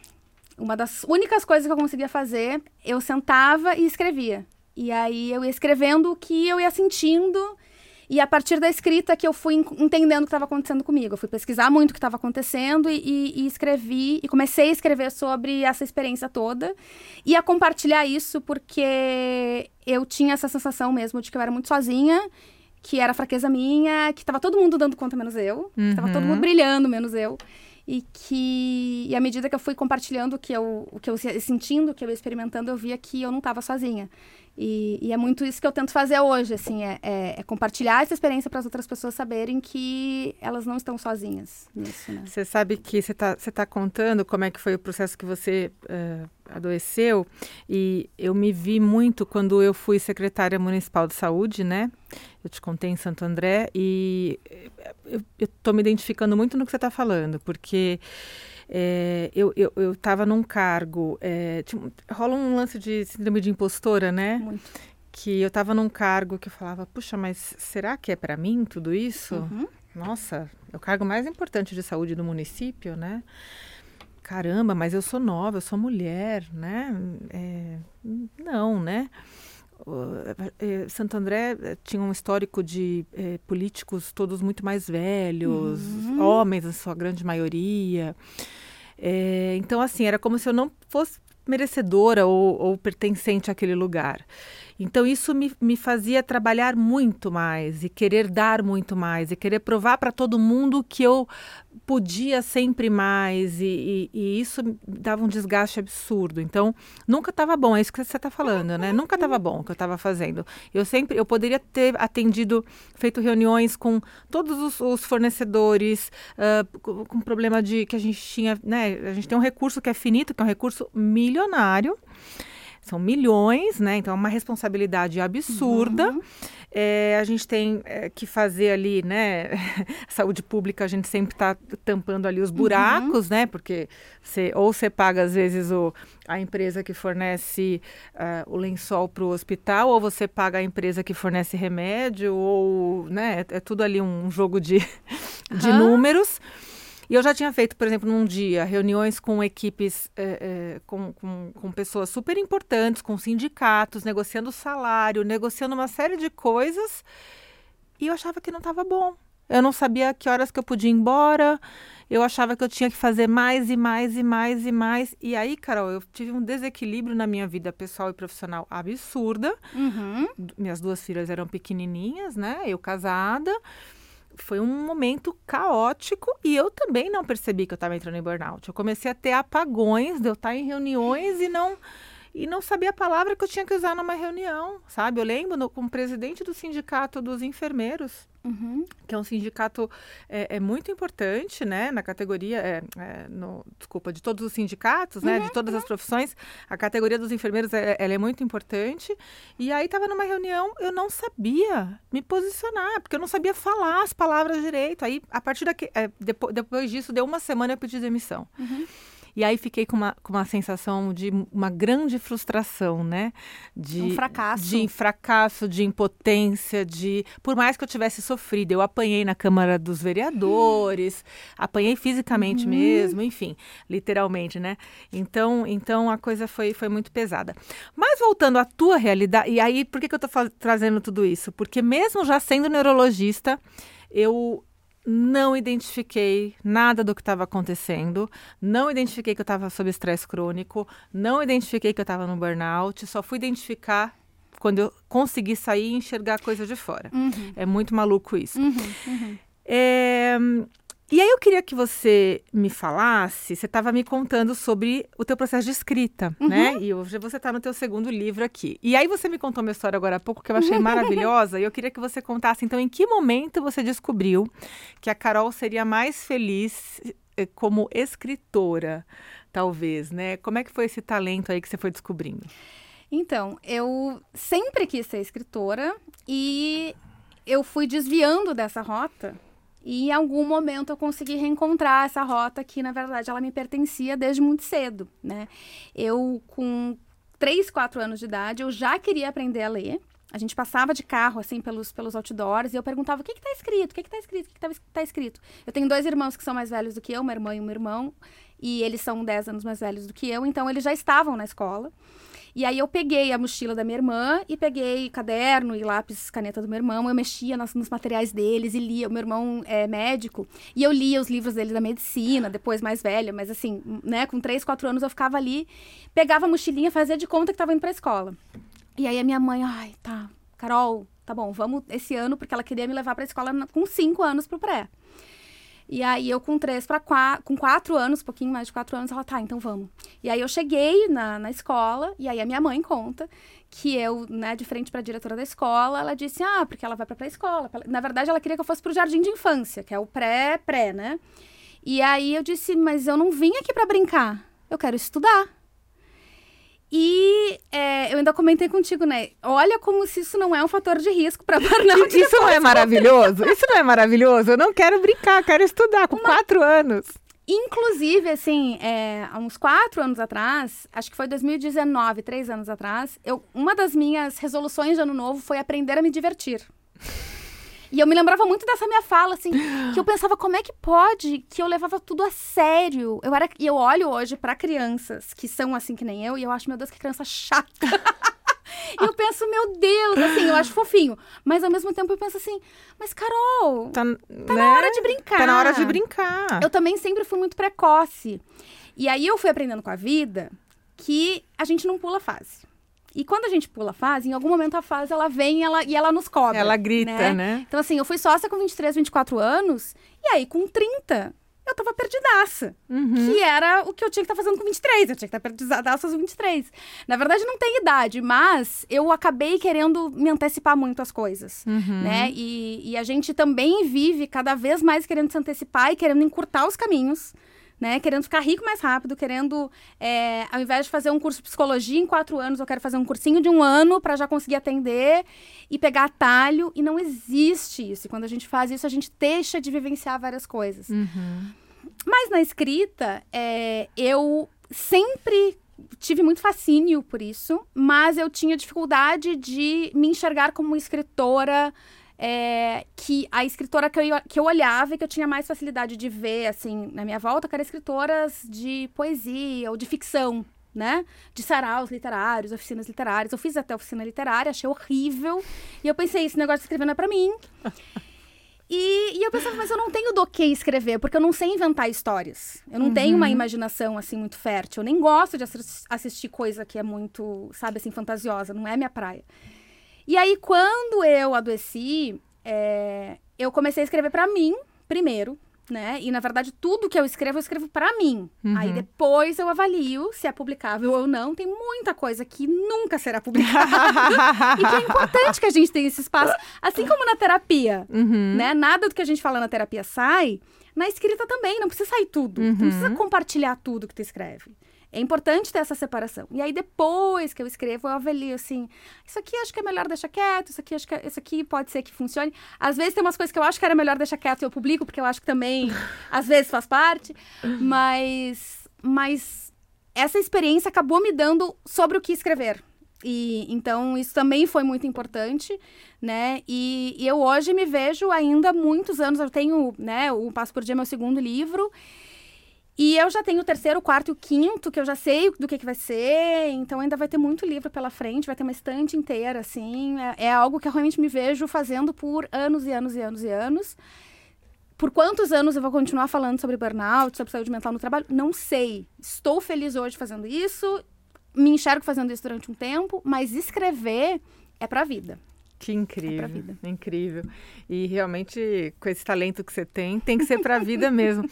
Uma das únicas coisas que eu conseguia fazer, eu sentava e escrevia. E aí eu ia escrevendo o que eu ia sentindo. E a partir da escrita que eu fui en- entendendo o que estava acontecendo comigo. Eu fui pesquisar muito o que estava acontecendo e, e- e escrevi. E comecei a escrever sobre essa experiência toda. E a compartilhar isso porque eu tinha essa sensação mesmo de que eu era muito sozinha. Que era fraqueza minha, que estava todo mundo dando conta menos eu. Que estava todo Uhum. mundo brilhando menos eu. E que, e à medida que eu fui compartilhando o que eu, o que eu ia sentindo, o que eu ia experimentando, eu via que eu não estava sozinha. E, e é muito isso que eu tento fazer hoje, assim, é, é- é compartilhar essa experiência para as outras pessoas saberem que elas não estão sozinhas nisso, né? Você sabe que você está tá contando como é que foi o processo que você eh, adoeceu e eu me vi muito quando eu fui secretária municipal de saúde, né? Eu te contei em Santo André e eh, eu estou me identificando muito no que você está falando, porque eh, eu estava num cargo, eh, tinha- rola um lance de síndrome de impostora, né? Muito. Que eu estava num cargo que eu falava, puxa, mas será que é para mim tudo isso? Uhum. Nossa, é o cargo mais importante de saúde do município, né? Caramba, mas eu sou nova, eu sou mulher, né? É, não, né? O- eh, Santo André eh, tinha um histórico de eh, políticos todos muito mais velhos, homens, na sua grande maioria. Eh, então, assim, era como se eu não fosse merecedora ou, ou pertencente àquele lugar. Então, isso me, me fazia trabalhar muito mais e querer dar muito mais e querer provar para todo mundo que eu podia sempre mais e, e- e isso dava um desgaste absurdo. Então, nunca estava bom, é isso que você está falando, né? Nunca estava bom o que eu estava fazendo. Eu sempre, eu poderia ter atendido, feito reuniões com todos os, os fornecedores, ah, com, com problema de que a gente tinha, né? A gente tem um recurso que é finito, que é um recurso milionário. São milhões, né? Então é uma responsabilidade absurda. É, a gente tem é, que fazer ali, né? [LAUGHS] Saúde pública, a gente sempre está tampando ali os buracos, né? Porque você, ou você paga, às vezes, o, a empresa que fornece ah, o lençol para o hospital, ou você paga a empresa que fornece remédio, ou, né? É tudo ali um jogo de, [LAUGHS] de Aham. números. E eu já tinha feito, por exemplo, num dia, reuniões com equipes, eh, eh, com, com, com pessoas super importantes, com sindicatos, negociando salário, negociando uma série de coisas. E eu achava que não estava bom. Eu não sabia que horas que eu podia ir embora. Eu achava que eu tinha que fazer mais e mais e mais e mais. E aí, Carol, eu tive um desequilíbrio na minha vida pessoal e profissional absurda. Uhum. Minhas duas filhas eram pequenininhas, né? Eu casada. Foi um momento caótico e eu também não percebi que eu estava entrando em burnout. Eu comecei a ter apagões de eu estar em reuniões e não e não sabia a palavra que eu tinha que usar numa reunião, sabe? Eu lembro no, como presidente do sindicato dos enfermeiros, Uhum. que é um sindicato é, é, muito importante, né, na categoria, é, é, no, desculpa, de todos os sindicatos, né, de uhum, todas uhum. as profissões, a categoria dos enfermeiros, é, ela é muito importante, e aí estava numa reunião, eu não sabia me posicionar, porque eu não sabia falar as palavras direito, aí a partir daqui, é, depois, depois disso, deu uma semana eu pedi demissão. Uhum. E aí fiquei com uma, com uma sensação de uma grande frustração, né? De, um fracasso. De fracasso, de impotência, de. Por mais que eu tivesse sofrido, eu apanhei na Câmara dos Vereadores, [GASPS] apanhei fisicamente uhum. mesmo, enfim, literalmente, né? Então, então a coisa foi, foi muito pesada. Mas voltando à tua realidade, e aí por que, que eu tô trazendo tudo isso? Porque mesmo já sendo neurologista, eu não identifiquei nada do que estava acontecendo, não identifiquei que eu estava sob estresse crônico, não identifiquei que eu estava no burnout, só fui identificar quando eu consegui sair e enxergar a coisa de fora. Uhum. É muito maluco isso. Uhum, uhum. É, e aí eu queria que você me falasse, você estava me contando sobre o teu processo de escrita, uhum. né? E hoje você está no teu segundo livro aqui. E aí você me contou uma história agora há pouco que eu achei [LAUGHS] maravilhosa, e eu queria que você contasse, então, em que momento você descobriu que a Carol seria mais feliz eh, como escritora, talvez, né? Como é que foi esse talento aí que você foi descobrindo? Então, eu sempre quis ser escritora e eu fui desviando dessa rota e em algum momento eu consegui reencontrar essa rota que, na verdade, ela me pertencia desde muito cedo, né? Eu, com 3, 4 anos de idade, eu já queria aprender a ler. A gente passava de carro, assim, pelos, pelos outdoors e eu perguntava o que está escrito, o que está escrito, o que está tá escrito. Eu tenho dois irmãos que são mais velhos do que eu, uma irmã e um irmão, e eles são 10 anos mais velhos do que eu, então eles já estavam na escola. E aí eu peguei a mochila da minha irmã e peguei caderno e lápis, caneta do meu irmão. Eu mexia nos, nos materiais deles e lia. O meu irmão é médico e eu lia os livros dele da medicina, depois mais velha, mas assim, né, com 3, 4 anos eu ficava ali, pegava a mochilinha, fazia de conta que estava indo pra escola. E aí a minha mãe, ai, tá, Carol, tá bom, vamos esse ano, porque ela queria me levar pra escola com 5 anos pro pré. E aí eu com três para quatro, com quatro anos, um pouquinho mais de quatro anos, ela, tá, então vamos. E aí eu cheguei na, na escola, e aí a minha mãe conta que eu, né, de frente para a diretora da escola, ela disse, ah, porque ela vai para a escola. Na verdade, ela queria que eu fosse para o jardim de infância, que é o pré-pré, né? E aí eu disse, mas eu não vim aqui para brincar, eu quero estudar. E é, eu ainda comentei contigo, né? Olha como se isso não é um fator de risco para [LAUGHS] burnout. Isso não é maravilhoso? Isso não é maravilhoso? Eu não quero brincar, quero estudar com Uma... quatro anos. Inclusive, assim, é, há uns quatro anos atrás, acho que foi 2019, três anos atrás, eu, uma das minhas resoluções de ano novo foi aprender a me divertir. E eu me lembrava muito dessa minha fala, assim, que eu pensava como é que pode que eu levava tudo a sério. Eu era e eu olho hoje para crianças que são assim que nem eu e eu acho, meu Deus, que criança chata. [LAUGHS] E eu penso, meu Deus, assim, eu acho fofinho. Mas ao mesmo tempo eu penso assim, mas Carol, tá, tá né? na hora de brincar. Tá na hora de brincar. Eu também sempre fui muito precoce. E aí eu fui aprendendo com a vida que a gente não pula fase. E quando a gente pula a fase, em algum momento a fase ela vem ela, e ela nos cobra. Ela grita, né? né? Então, assim, eu fui sócia com 23, 24 anos, e aí com 30 eu tava perdidaça. Uhum. Que era o que eu tinha que estar tá fazendo com 23. Eu tinha que estar tá perdidaça aos 23. Na verdade, não tem idade, mas eu acabei querendo me antecipar muito às coisas, uhum. né? E, e a gente também vive cada vez mais querendo se antecipar e querendo encurtar os caminhos né? Querendo ficar rico mais rápido, querendo, é, ao invés de fazer um curso de psicologia em quatro anos, eu quero fazer um cursinho de um ano para já conseguir atender e pegar atalho. E não existe isso. E quando a gente faz isso, a gente deixa de vivenciar várias coisas. Uhum. Mas na escrita, é, eu sempre tive muito fascínio por isso, mas eu tinha dificuldade de me enxergar como escritora é, que a escritora que eu, que eu olhava e que eu tinha mais facilidade de ver, assim, na minha volta, que eram escritoras de poesia ou de ficção, né? De saraus literários, oficinas literárias. Eu fiz até oficina literária, achei horrível. E eu pensei, esse negócio de escrever não é pra mim. E, e, eu pensava, mas eu não tenho do que escrever, porque eu não sei inventar histórias. Eu não uhum. tenho uma uhum. imaginação, assim, muito fértil. Eu nem gosto de assistir coisa que é muito, sabe, assim, fantasiosa. Não é minha praia. E aí, quando eu adoeci, é, eu comecei a escrever para mim, primeiro, né? E na verdade tudo que eu escrevo eu escrevo para mim. Uhum. Aí depois eu avalio se é publicável ou não. Tem muita coisa que nunca será publicada [LAUGHS] e que é importante que a gente tenha esse espaço, assim como na terapia, Uhum. né? Nada do que a gente fala na terapia sai. Na escrita também, não precisa sair tudo. Uhum. Não precisa compartilhar tudo que tu escreve. É importante ter essa separação. E aí, depois que eu escrevo, eu avalio assim: isso aqui acho que é melhor deixar quieto, isso aqui acho que é- isso aqui pode ser que funcione. Às vezes tem umas coisas que eu acho que era melhor deixar quieto e eu publico, porque eu acho que também, [LAUGHS] às vezes, faz parte. Mas, mas essa experiência acabou me dando sobre o que escrever. E então isso também foi muito importante, né? E, e eu hoje me vejo ainda há muitos anos. Eu tenho, né? O Passo por Dia é meu segundo livro. E eu já tenho o terceiro, o quarto e o quinto, que eu já sei do que, que vai ser. Então ainda vai ter muito livro pela frente, vai ter uma estante inteira, assim. É, é algo que eu realmente me vejo fazendo por anos e anos e anos e anos. Por quantos anos eu vou continuar falando sobre burnout, sobre saúde mental no trabalho? Não sei. Estou feliz hoje fazendo isso, me enxergo fazendo isso durante um tempo, mas escrever é pra vida. Que incrível, É vida. incrível. E realmente, com esse talento que você tem, tem que ser para a vida [LAUGHS] mesmo.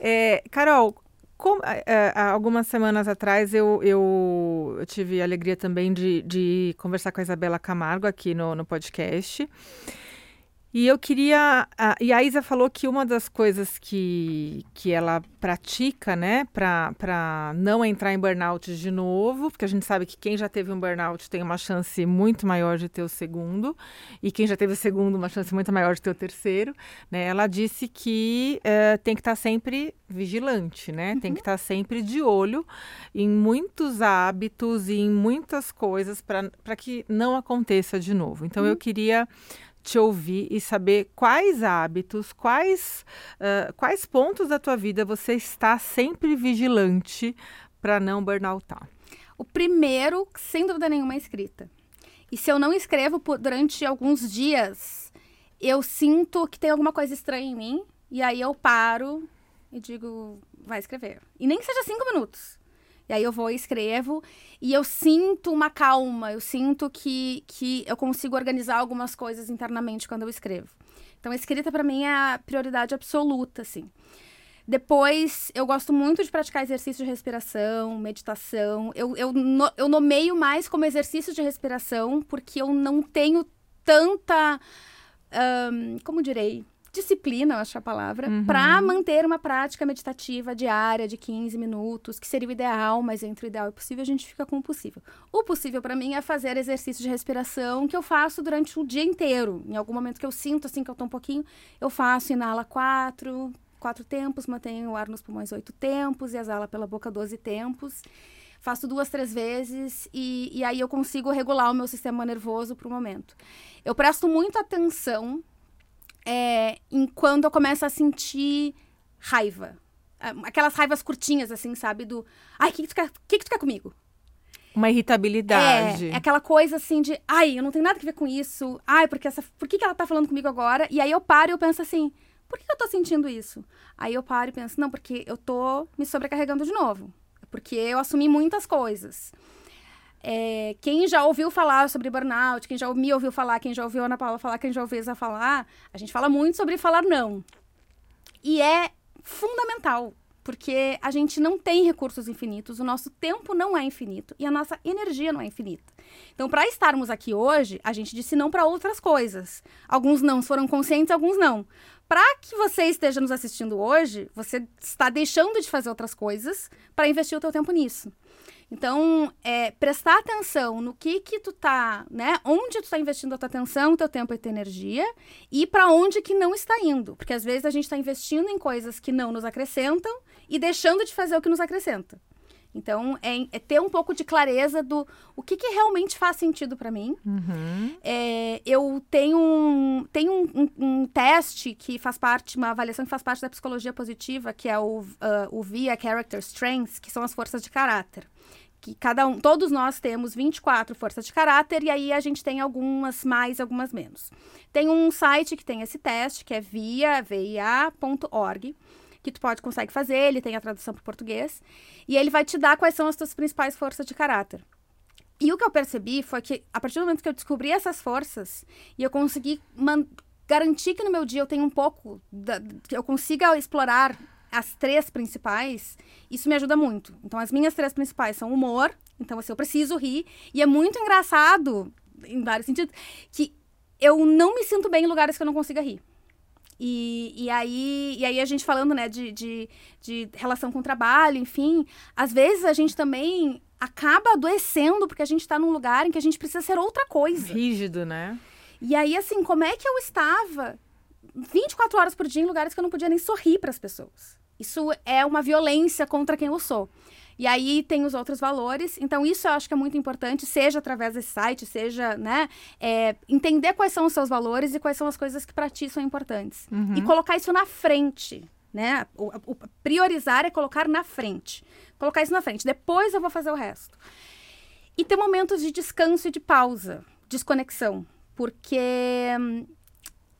É, Carol, como- é, é, algumas semanas atrás eu, eu, eu tive a alegria também de, de conversar com a Isabela Camargo aqui no, no podcast. E eu queria. A, e a Isa falou que uma das coisas que, que ela pratica, né, para não entrar em burnout de novo, porque a gente sabe que quem já teve um burnout tem uma chance muito maior de ter o segundo, e quem já teve o segundo, uma chance muito maior de ter o terceiro, né? Ela disse que eh, tem que estar sempre vigilante, né? Tem que estar sempre de olho em muitos hábitos e em muitas coisas para que não aconteça de novo. Então, eu queria te ouvir e saber quais hábitos, quais, ah, quais pontos da tua vida você está sempre vigilante para não burnoutar. O primeiro, sem dúvida nenhuma, é escrita. E se eu não escrevo por- durante alguns dias, eu sinto que tem alguma coisa estranha em mim, e aí eu paro e digo, vai escrever. E nem que seja cinco minutos. E aí eu vou e escrevo, e eu sinto uma calma, eu sinto que, que eu consigo organizar algumas coisas internamente quando eu escrevo. Então, a escrita para mim é a prioridade absoluta, assim. Depois, eu gosto muito de praticar exercício de respiração, meditação. Eu, eu, no- eu nomeio mais como exercício de respiração, porque eu não tenho tanta. ahn, como direi? Disciplina, eu acho a palavra, para manter uma prática meditativa diária de 15 minutos, que seria o ideal, mas entre o ideal e o possível, a gente fica com o possível. O possível para mim é fazer exercício de respiração que eu faço durante o dia inteiro. Em algum momento que eu sinto assim que eu tô um pouquinho, eu faço inala quatro, quatro tempos, mantenho o ar nos pulmões oito tempos e exala pela boca 12 tempos. Faço duas, três vezes e, e aí eu consigo regular o meu sistema nervoso para o momento. Eu presto muito atenção é, em quando eu começo a sentir raiva. Ah, Aquelas raivas curtinhas, assim, sabe? Do. Ai, o que, que, tu quer- que, que tu quer comigo? Uma irritabilidade. É, é aquela coisa assim de, ai, eu não tenho nada a ver com isso. Ai, porque essa, por que, que ela tá falando comigo agora? E aí eu paro e eu penso assim, por que eu tô sentindo isso? Aí eu paro e penso, não, porque eu tô me sobrecarregando de novo. Porque eu assumi muitas coisas. É, quem já ouviu falar sobre burnout, quem já me ouviu falar, quem já ouviu Ana Paula falar, quem já ouviu Isa falar, a gente fala muito sobre falar não. E é fundamental, porque a gente não tem recursos infinitos, o nosso tempo não é infinito e a nossa energia não é infinita. Então, para estarmos aqui hoje, a gente disse não para outras coisas. Alguns não foram conscientes, alguns não. Para que você esteja nos assistindo hoje, você está deixando de fazer outras coisas para investir o teu tempo nisso. Então, é, prestar atenção no que que tu tá, né? Onde tu tá investindo a tua atenção, teu tempo e tua energia e para onde que não está indo. Porque às vezes a gente está investindo em coisas que não nos acrescentam e deixando de fazer o que nos acrescenta. Então, é, é ter um pouco de clareza do o que, que realmente faz sentido para mim. Uhum. É, eu tenho, um, tenho um, um- um teste que faz parte, uma avaliação que faz parte da psicologia positiva, que é o, ah, o VIA Character Strengths, que são as forças de caráter. Que cada um, todos nós temos 24 forças de caráter e aí a gente tem algumas mais, algumas menos. Tem um site que tem esse teste, que é via, via.org, que tu pode consegue fazer, ele tem a tradução para português, e ele vai te dar quais são as tuas principais forças de caráter. E o que eu percebi foi que, a partir do momento que eu descobri essas forças, e eu consegui garantir que no meu dia eu tenho um pouco, da, que eu consiga explorar as três principais, isso me ajuda muito. Então, as minhas três principais são humor, então assim, eu preciso rir, e é muito engraçado, em vários sentidos, que eu não me sinto bem em lugares que eu não consiga rir. E, e, aí, e aí a gente falando, né, de, de, de relação com o trabalho, enfim, às vezes a gente também acaba adoecendo porque a gente está num lugar em que a gente precisa ser outra coisa. Rígido, né? E aí, assim, como é que eu estava 24 horas por dia em lugares que eu não podia nem sorrir para as pessoas? Isso é uma violência contra quem eu sou. E aí tem os outros valores. Então, isso eu acho que é muito importante, seja através desse site, seja, né, é, entender quais são os seus valores e quais são as coisas que para ti são importantes. Uhum. E colocar isso na frente, né? O, o, priorizar é colocar na frente. Colocar isso na frente. Depois eu vou fazer o resto. E ter momentos de descanso e de pausa, desconexão. Porque hum,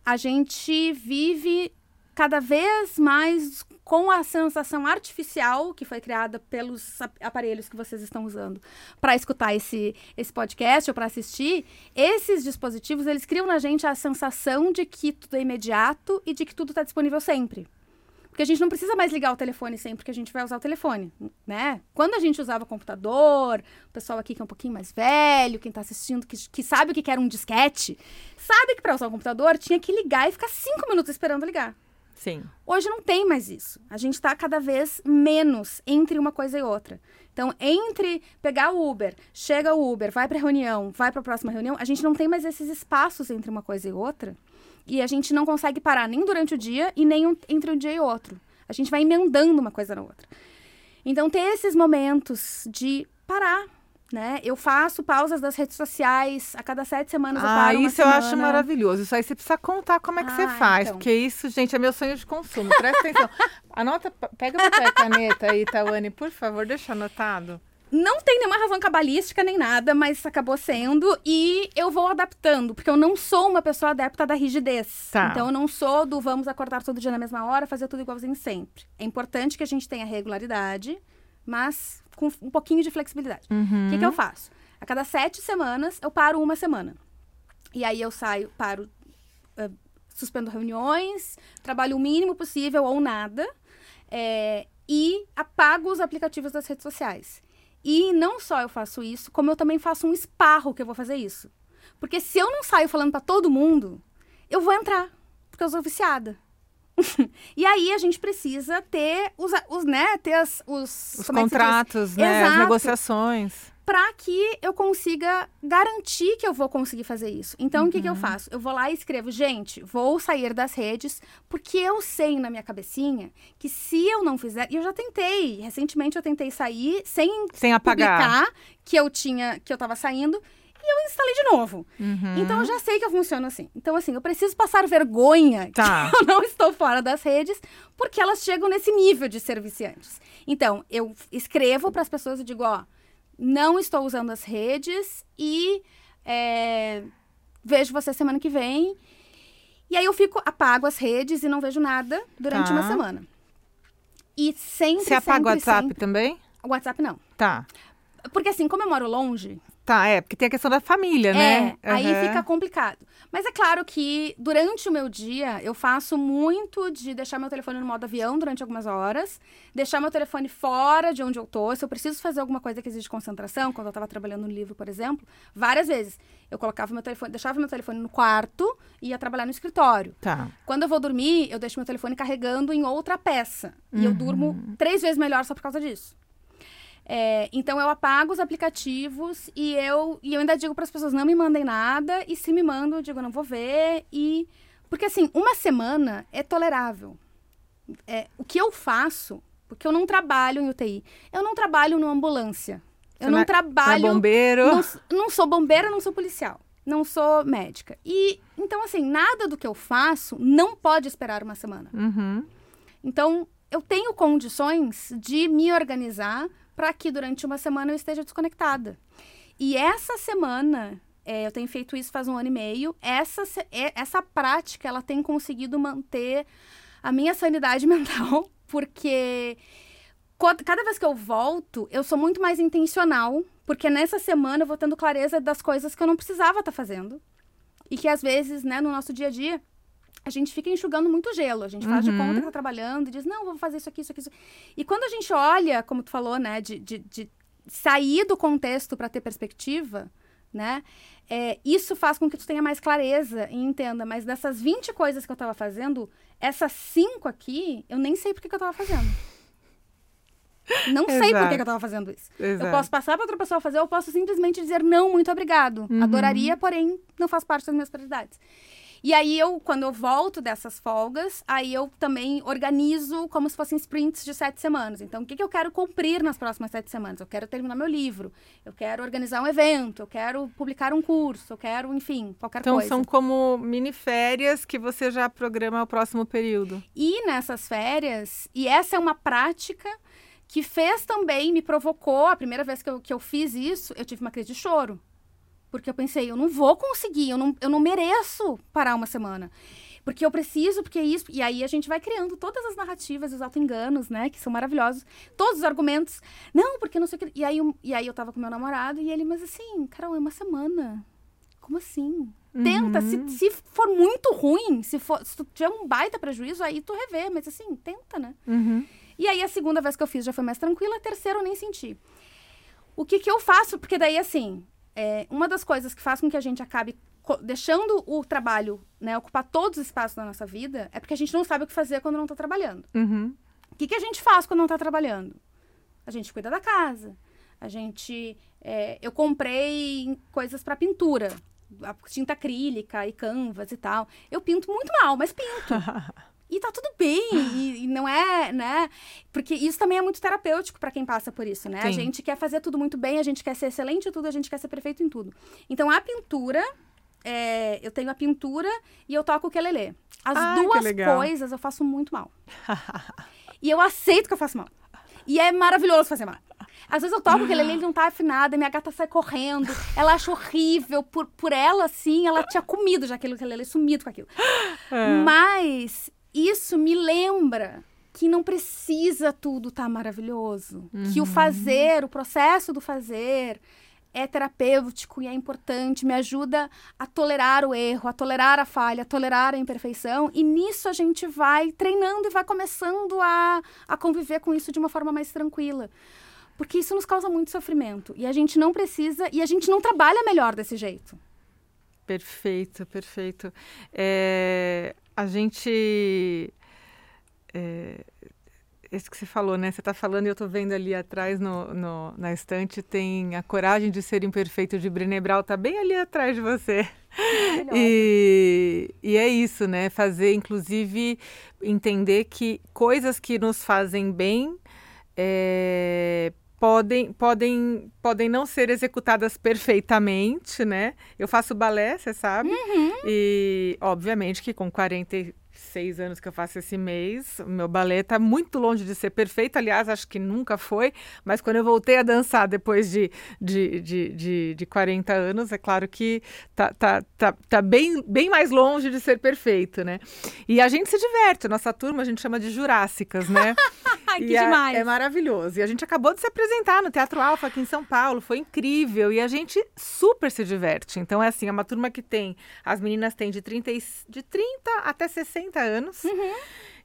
a gente vive cada vez mais com a sensação artificial que foi criada pelos aparelhos que vocês estão usando para escutar esse, esse podcast ou para assistir, esses dispositivos eles criam na gente a sensação de que tudo é imediato e de que tudo está disponível sempre. Porque a gente não precisa mais ligar o telefone sempre que a gente vai usar o telefone, né? Quando a gente usava computador, o pessoal aqui que é um pouquinho mais velho, quem está assistindo, que, que sabe o que era um disquete, sabe que para usar o computador tinha que ligar e ficar cinco minutos esperando ligar. Sim. Hoje não tem mais isso. A gente está cada vez menos entre uma coisa e outra. Então, entre pegar o Uber, chega o Uber, vai para reunião, vai para a próxima reunião, a gente não tem mais esses espaços entre uma coisa e outra. E a gente não consegue parar nem durante o dia e nem um, entre um dia e outro. A gente vai emendando uma coisa na outra. Então, ter esses momentos de parar, né? Eu faço pausas das redes sociais a cada sete semanas. Eu ah, isso eu acho maravilhoso. Isso aí você precisa contar como é que ah, você faz, então. porque isso, gente, é meu sonho de consumo. Presta atenção. [LAUGHS] Anota, pega papel e caneta aí, Tawane, por favor, deixa anotado. Não tem nenhuma razão cabalística nem nada, mas acabou sendo. E eu vou adaptando, porque eu não sou uma pessoa adepta da rigidez. Tá. Então, eu não sou do vamos acordar todo dia na mesma hora, fazer tudo igualzinho sempre. É importante que a gente tenha regularidade, mas com um pouquinho de flexibilidade. O uhum. que, que eu faço? A cada sete semanas, eu paro uma semana. E aí eu saio, paro, uh, suspendo reuniões, trabalho o mínimo possível ou nada, é, e apago os aplicativos das redes sociais. E não só eu faço isso, como eu também faço um esparro que eu vou fazer isso. Porque se eu não saio falando para todo mundo, eu vou entrar, porque eu sou viciada. [LAUGHS] e aí a gente precisa ter os, os né, ter as, os, os é contratos, né, Exato, as negociações. Para que eu consiga garantir que eu vou conseguir fazer isso. Então, uhum. o que, que eu uhum. faço? Eu vou lá e escrevo, gente, vou sair das redes, porque eu sei na minha cabecinha que se eu não fizer. E eu já tentei. Recentemente eu tentei sair sem, sem apagar. que eu tinha, que eu tava saindo e eu instalei de novo. Uhum. Então eu já sei que eu funciono assim. Então, assim, eu preciso passar vergonha tá. [LAUGHS] que eu não estou fora das redes, porque elas chegam nesse nível de ser viciantes. Então, eu escrevo para as pessoas e digo, ó, não estou usando as redes e é, vejo você semana que vem. E aí eu fico, apago as redes e não vejo nada durante tá. uma semana. E sempre. Você apaga o WhatsApp sempre... também? O WhatsApp não. Tá. Porque assim, como eu moro longe, Tá, é, porque tem a questão da família, né? É, uhum. aí fica complicado. Mas é claro que durante o meu dia eu faço muito de deixar meu telefone no modo avião durante algumas horas, deixar meu telefone fora de onde eu tô. Se eu preciso fazer alguma coisa que exige concentração, quando eu estava trabalhando no livro, por exemplo, várias vezes eu colocava meu telefone, deixava meu telefone no quarto e ia trabalhar no escritório. Tá. Quando eu vou dormir, eu deixo meu telefone carregando em outra peça. Uhum. E eu durmo uhum. três vezes melhor só por causa disso. É, então eu apago os aplicativos e eu, e eu ainda digo para as pessoas não me mandem nada e se me mandam eu digo não vou ver e porque assim uma semana é tolerável. É, o que eu faço porque eu não trabalho em UTI, eu não trabalho numa ambulância, eu não, não trabalho. Não é bombeiro. Não, não sou bombeiro, não sou policial, não sou médica. E então assim nada do que eu faço não pode esperar uma semana. Uhum. Então eu tenho condições de me organizar para que durante uma semana eu esteja desconectada. E essa semana, é, eu tenho feito isso faz um ano e meio, essa, é, essa prática ela tem conseguido manter a minha sanidade [LAUGHS] mental, porque cada vez que eu volto, eu sou muito mais intencional, porque nessa semana eu vou tendo clareza das coisas que eu não precisava estar tá fazendo. E que às vezes, né, no nosso dia a dia, a gente fica enxugando muito gelo. A gente faz de conta que tá trabalhando e diz, não, vou fazer isso aqui, isso aqui, isso. E quando a gente olha, como tu falou, né, de, de, de sair do contexto para ter perspectiva, né? É, isso faz com que tu tenha mais clareza e entenda. Mas dessas 20 coisas que eu estava fazendo, essas cinco aqui, eu nem sei por que, que eu estava fazendo. Não [LAUGHS] sei por que, que eu estava fazendo isso. Exato. Eu posso passar para outra pessoa fazer, eu posso simplesmente dizer não, muito obrigado. Uhum. Adoraria, porém não faz parte das minhas prioridades. E aí eu, quando eu volto dessas folgas, aí eu também organizo como se fossem sprints de sete semanas. Então, o que, que eu quero cumprir nas próximas sete semanas? Eu quero terminar meu livro, eu quero organizar um evento, eu quero publicar um curso, eu quero, enfim, qualquer Então coisa. são como mini férias que você já programa o próximo período. E nessas férias, e essa é uma prática que fez também, me provocou, a primeira vez que eu, que eu fiz isso, eu tive uma crise de choro. Porque eu pensei, eu não vou conseguir, eu não, eu não mereço parar uma semana. Porque eu preciso, porque isso. E aí a gente vai criando todas as narrativas, os auto-enganos, né? Que são maravilhosos. Todos os argumentos. Não, porque não sei o que. E aí, eu- e aí eu tava com meu namorado e ele, mas assim, Carol, é uma semana. Como assim? Tenta. Se, se for muito ruim, se, for, se tu tiver um baita prejuízo, aí tu revê. Mas assim, tenta, né? Uhum. E aí a segunda vez que eu fiz já foi mais tranquila, a terceira eu nem senti. O que que eu faço? Porque daí, assim, é, uma das coisas que faz com que a gente acabe deixando o trabalho, né, ocupar todos os espaços da nossa vida, é porque a gente não sabe o que fazer quando não tá trabalhando. Uhum. O que, que a gente faz quando não tá trabalhando? A gente cuida da casa. A gente. é, eu comprei coisas para pintura. Tinta acrílica e canvas e tal. Eu pinto muito mal, mas pinto. [LAUGHS] E tá tudo bem, e, e não é, né? Porque isso também é muito terapêutico para quem passa por isso, né? A Sim. gente quer fazer tudo muito bem, a gente quer ser excelente em tudo, a gente quer ser perfeito em tudo. Então, a pintura, é, eu tenho a pintura e eu toco o ukulele. As Ai, duas coisas eu faço muito mal. e eu aceito que eu faço mal. E é maravilhoso fazer mal. Às vezes eu toco o ukulele, ele não tá afinado, e minha gata sai correndo. Ela acha horrível. Por, por ela, assim, ela tinha comido já aquele ukulele, sumido com aquilo. Mas isso me lembra que não precisa tudo estar maravilhoso. Que o fazer, o processo do fazer é terapêutico e é importante, me ajuda a tolerar o erro, a tolerar a falha, a tolerar a imperfeição. E nisso a gente vai treinando e vai começando a, a conviver com isso de uma forma mais tranquila. Porque isso nos causa muito sofrimento. E a gente não precisa, e a gente não trabalha melhor desse jeito. Perfeito, perfeito. É, a gente. É, esse que você falou, né? Você está falando e eu estou vendo ali atrás no, no- na estante, tem A Coragem de Ser Imperfeito de Brené Brown, tá bem ali atrás de você. [LAUGHS] E, e é isso, né? Fazer, inclusive, entender que coisas que nos fazem bem é, podem, podem, podem não ser executadas perfeitamente, né? Eu faço balé, você sabe. E, obviamente, que com 46 anos que eu faço esse mês, o meu balé está muito longe de ser perfeito. Aliás, acho que nunca foi. Mas quando eu voltei a dançar depois de, de, de, de, de 40 anos, é claro que tá, tá, tá, tá bem, bem mais longe de ser perfeito, né? E a gente se diverte. Nossa turma a gente chama de Jurássicas, né? [LAUGHS] Ai, que E é- demais! É maravilhoso. E a gente acabou de se apresentar no Teatro Alfa aqui em São Paulo. Foi incrível. E a gente super se diverte. Então, é assim, é uma turma que tem. As meninas têm de 30, e- de 30 até 60 anos. Uhum.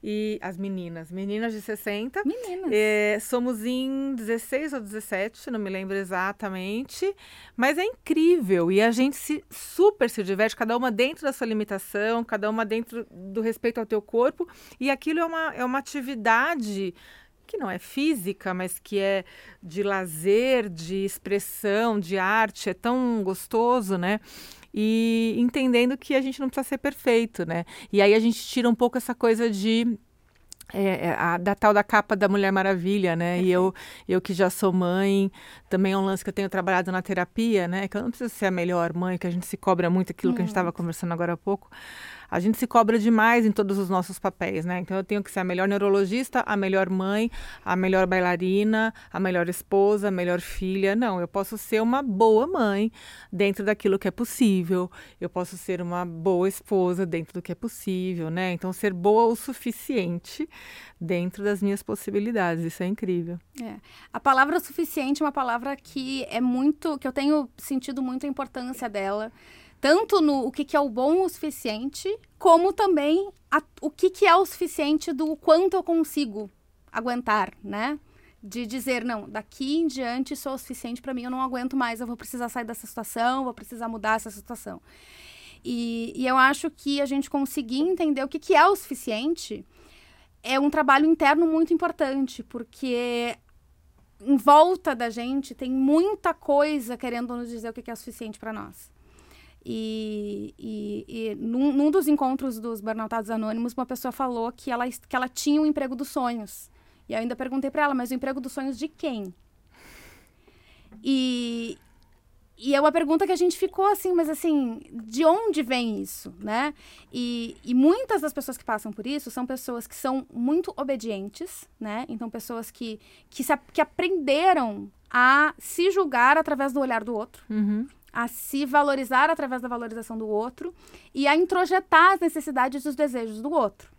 E as meninas, meninas de 60. Meninas. É, somos em 16 ou 17, não me lembro exatamente, mas é incrível e a gente se super se diverte, cada uma dentro da sua limitação, cada uma dentro do respeito ao teu corpo, e aquilo é uma, é uma atividade que não é física, mas que é de lazer, de expressão, de arte, é tão gostoso, né? E entendendo que a gente não precisa ser perfeito, né? E aí a gente tira um pouco essa coisa de é, é, a, da tal da capa da Mulher Maravilha, né? E eu, eu que já sou mãe, também é um lance que eu tenho trabalhado na terapia, né? Que eu não preciso ser a melhor mãe, que a gente se cobra muito aquilo que a gente estava conversando agora há pouco. A gente se cobra demais em todos os nossos papéis, né? Então eu tenho que ser a melhor neurologista, a melhor mãe, a melhor bailarina, a melhor esposa, a melhor filha. Não, eu posso ser uma boa mãe dentro daquilo que é possível. Eu posso ser uma boa esposa dentro do que é possível, né? Então ser boa o suficiente dentro das minhas possibilidades. Isso é incrível. É. A palavra suficiente é uma palavra que é muito. que eu tenho sentido muito a importância dela Tanto no o que, que é o bom o suficiente, como também a, o que, que é o suficiente do quanto eu consigo aguentar, né? De dizer, não, daqui em diante sou o suficiente para mim, eu não aguento mais, eu vou precisar sair dessa situação, vou precisar mudar essa situação. E, e eu acho que a gente conseguir entender o que, que é o suficiente é um trabalho interno muito importante, porque em volta da gente tem muita coisa querendo nos dizer o que é o suficiente para nós. E, e, e num, num, dos encontros dos Burnoutados Anônimos, uma pessoa falou que ela, que ela tinha o um emprego dos sonhos. E eu ainda perguntei para ela, mas o emprego dos sonhos de quem? E, e é uma pergunta que a gente ficou assim, mas assim, de onde vem isso, né? E, e muitas das pessoas que passam por isso são pessoas que são muito obedientes, né? Então, pessoas que, que, se, que aprenderam a se julgar através do olhar do outro. Uhum. A se valorizar através da valorização do outro e a introjetar as necessidades e os desejos do outro.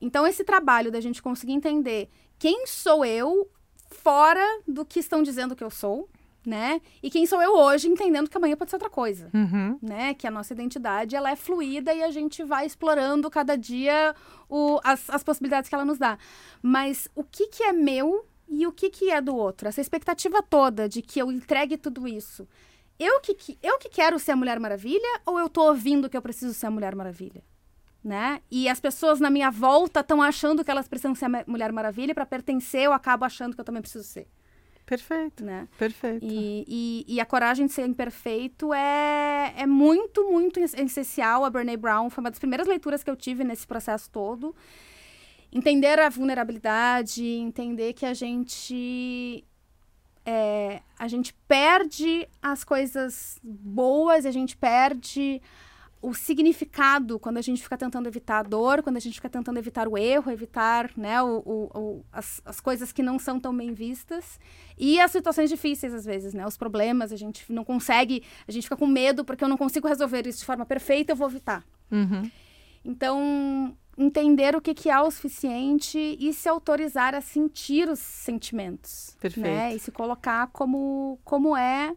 Então, esse trabalho da gente conseguir entender quem sou eu fora do que estão dizendo que eu sou, né? E quem sou eu hoje, entendendo que amanhã pode ser outra coisa, uhum. né? Que a nossa identidade, ela é fluida e a gente vai explorando cada dia o, as, as possibilidades que ela nos dá. Mas o que que é meu e o que que é do outro? Essa expectativa toda de que eu entregue tudo isso. Eu que, eu que quero ser a Mulher Maravilha ou eu tô ouvindo que eu preciso ser a Mulher Maravilha? Né? E as pessoas na minha volta estão achando que elas precisam ser a Mulher Maravilha para pertencer, eu acabo achando que eu também preciso ser. Perfeito. Né? Perfeito. E, e, e, a coragem de ser imperfeito é, é muito, muito essencial. A Brene Brown foi uma das primeiras leituras que eu tive nesse processo todo. Entender a vulnerabilidade, entender que a gente. É, a gente perde as coisas boas, a gente perde o significado quando a gente fica tentando evitar a dor, quando a gente fica tentando evitar o erro, evitar né, o, o, o, as, as coisas que não são tão bem vistas e as situações difíceis às vezes, né, os problemas, a gente não consegue, a gente fica com medo porque eu não consigo resolver isso de forma perfeita, eu vou evitar. Uhum. Então, entender o que, que é o suficiente e se autorizar a sentir os sentimentos. Perfeito. Né, e se colocar como, como é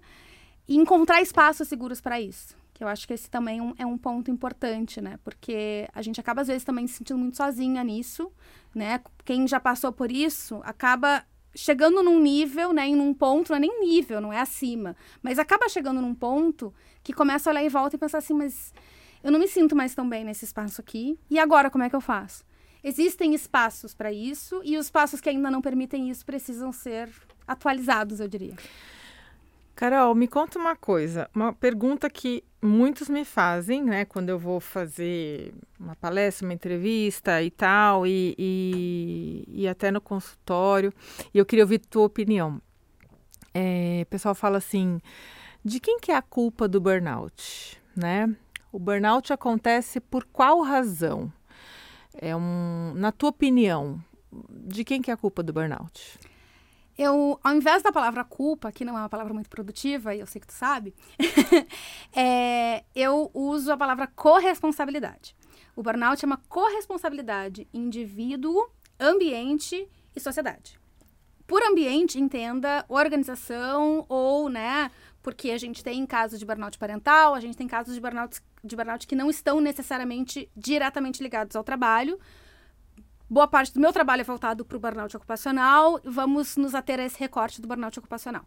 e encontrar espaços seguros para isso eu acho que esse também é um, é um ponto importante, né? Porque a gente acaba, às vezes, também se sentindo muito sozinha nisso, né? Quem já passou por isso acaba chegando num nível, né? Em um ponto, não é nem nível, não é acima. Mas acaba chegando num ponto que começa a olhar em volta e pensar assim, mas eu não me sinto mais tão bem nesse espaço aqui. E agora, como é que eu faço? Existem espaços para isso e os espaços que ainda não permitem isso precisam ser atualizados, eu diria. Carol, me conta uma coisa, uma pergunta que muitos me fazem, né, quando eu vou fazer uma palestra, uma entrevista e tal, e, e, e até no consultório, e eu queria ouvir tua opinião. É, o pessoal fala assim, de quem que é a culpa do burnout, né? O burnout acontece por qual razão? É um, na tua opinião, de quem que é a culpa do burnout? eu, ao invés da palavra culpa, que não é uma palavra muito produtiva, e eu sei que tu sabe, [LAUGHS] é, eu uso a palavra corresponsabilidade. O burnout é uma corresponsabilidade indivíduo, ambiente e sociedade. Por ambiente, entenda organização ou, né, porque a gente tem casos de burnout parental, a gente tem casos de burnout, de burnout que não estão necessariamente diretamente ligados ao trabalho, boa parte do meu trabalho é voltado para o burnout ocupacional, vamos nos ater a esse recorte do burnout ocupacional.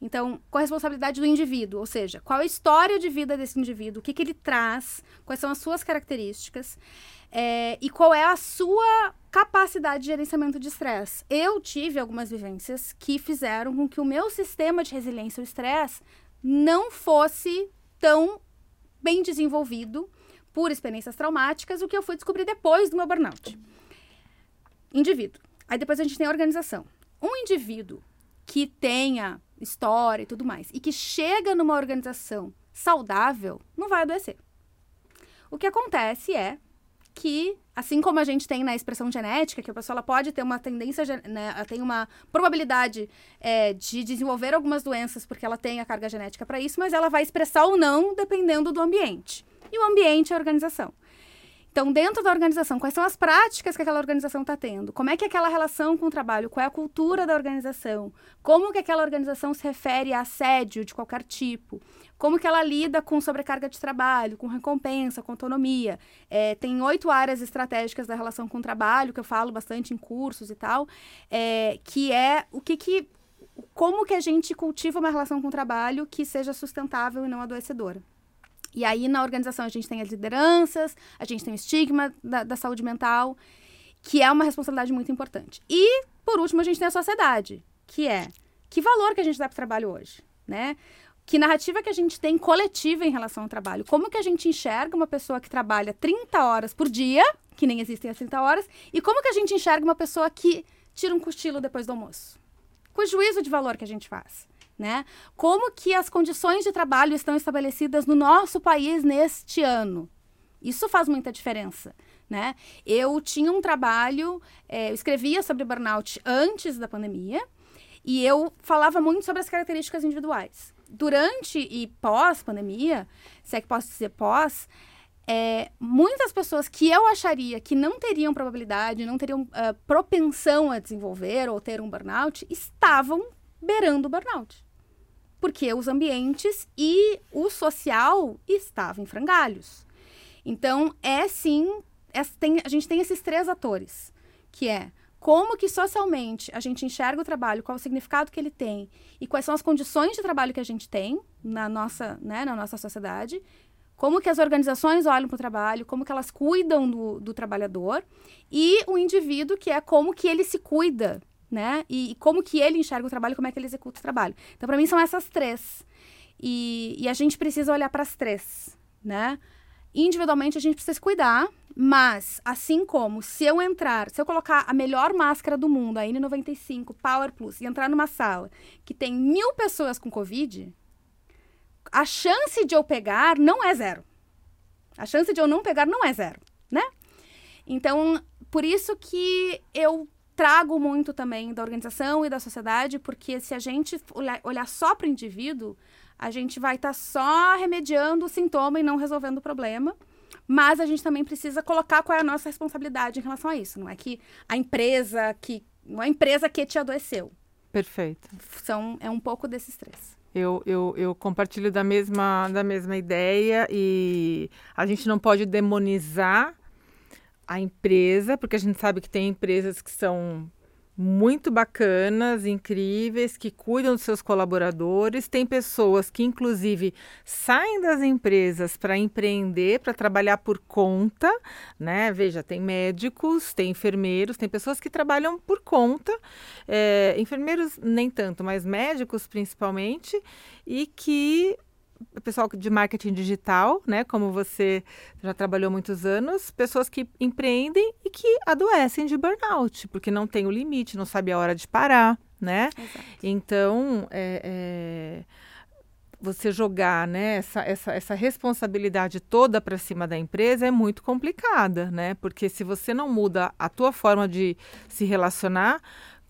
Então, corresponsabilidade do indivíduo, ou seja, qual a história de vida desse indivíduo, o que, que ele traz, quais são as suas características é, e qual é a sua capacidade de gerenciamento de estresse. Eu tive algumas vivências que fizeram com que o meu sistema de resiliência ao estresse não fosse tão bem desenvolvido por experiências traumáticas, o que eu fui descobrir depois do meu burnout indivíduo. Aí depois a gente tem a organização. Um indivíduo que tenha história e tudo mais e que chega numa organização saudável não vai adoecer. O que acontece é que, assim como a gente tem na expressão genética, que a pessoa pode ter uma tendência, né, ela tem uma probabilidade é, de desenvolver algumas doenças porque ela tem a carga genética para isso, mas ela vai expressar ou não dependendo do ambiente. E o ambiente é a organização. Então, dentro da organização, quais são as práticas que aquela organização está tendo? Como é que é aquela relação com o trabalho? Qual é a cultura da organização? Como que aquela organização se refere a assédio de qualquer tipo? Como que ela lida com sobrecarga de trabalho, com recompensa, com autonomia? É, tem oito áreas estratégicas da relação com o trabalho, que eu falo bastante em cursos e tal, é, que é o que que... Como que a gente cultiva uma relação com o trabalho que seja sustentável e não adoecedora? E aí, na organização, a gente tem as lideranças, a gente tem o estigma da, da saúde mental, que é uma responsabilidade muito importante. E, por último, a gente tem a sociedade, que é que valor que a gente dá para o trabalho hoje, né? Que narrativa que a gente tem coletiva em relação ao trabalho? Como que a gente enxerga uma pessoa que trabalha 30 horas por dia, que nem existem as 30 horas, e como que a gente enxerga uma pessoa que tira um cochilo depois do almoço? Com o juízo de valor que a gente faz né? Como que as condições de trabalho estão estabelecidas no nosso país neste ano? Isso faz muita diferença, né? Eu tinha um trabalho, é, eu escrevia sobre burnout antes da pandemia e eu falava muito sobre as características individuais. Durante e pós-pandemia, se é que posso dizer pós, é, muitas pessoas que eu acharia que não teriam probabilidade, não teriam uh, propensão a desenvolver ou ter um burnout, estavam beirando o burnout. Porque os ambientes e o social estavam em frangalhos. Então, é sim, é, tem, a gente tem esses três atores, que é como que socialmente a gente enxerga o trabalho, qual o significado que ele tem e quais são as condições de trabalho que a gente tem na nossa, né, na nossa sociedade, como que as organizações olham para o trabalho, como que elas cuidam do, do trabalhador e o indivíduo, que é como que ele se cuida né? E, e, como que ele enxerga o trabalho, como é que ele executa o trabalho. Então, para mim, são essas três. E, e a gente precisa olhar para as três, né? Individualmente, a gente precisa se cuidar, mas, assim como se eu entrar, se eu colocar a melhor máscara do mundo, a N95 Power Plus, e entrar numa sala que tem mil pessoas com Covid, a chance de eu pegar não é zero. A chance de eu não pegar não é zero, né? Então, por isso que eu trago muito também da organização e da sociedade, porque se a gente olhar, só para o indivíduo, a gente vai estar tá só remediando o sintoma e não resolvendo o problema. Mas a gente também precisa colocar qual é a nossa responsabilidade em relação a isso. Não é que a empresa que. Não é a empresa que te adoeceu. Perfeito. São, é um pouco desses três. Eu, eu, eu compartilho da mesma, da mesma ideia e a gente não pode demonizar a empresa, porque a gente sabe que tem empresas que são muito bacanas, incríveis, que cuidam dos seus colaboradores. Tem pessoas que, inclusive, saem das empresas para empreender, para trabalhar por conta, né? Veja, tem médicos, tem enfermeiros, tem pessoas que trabalham por conta, é, enfermeiros nem tanto, mas médicos principalmente, e que pessoal de marketing digital, né? Como você já trabalhou muitos anos, pessoas que empreendem e que adoecem de burnout, porque não tem o limite, não sabe a hora de parar, né? Exato. Então, é, é, você jogar né, essa, essa, essa responsabilidade toda para cima da empresa é muito complicada, né? Porque se você não muda a tua forma de se relacionar,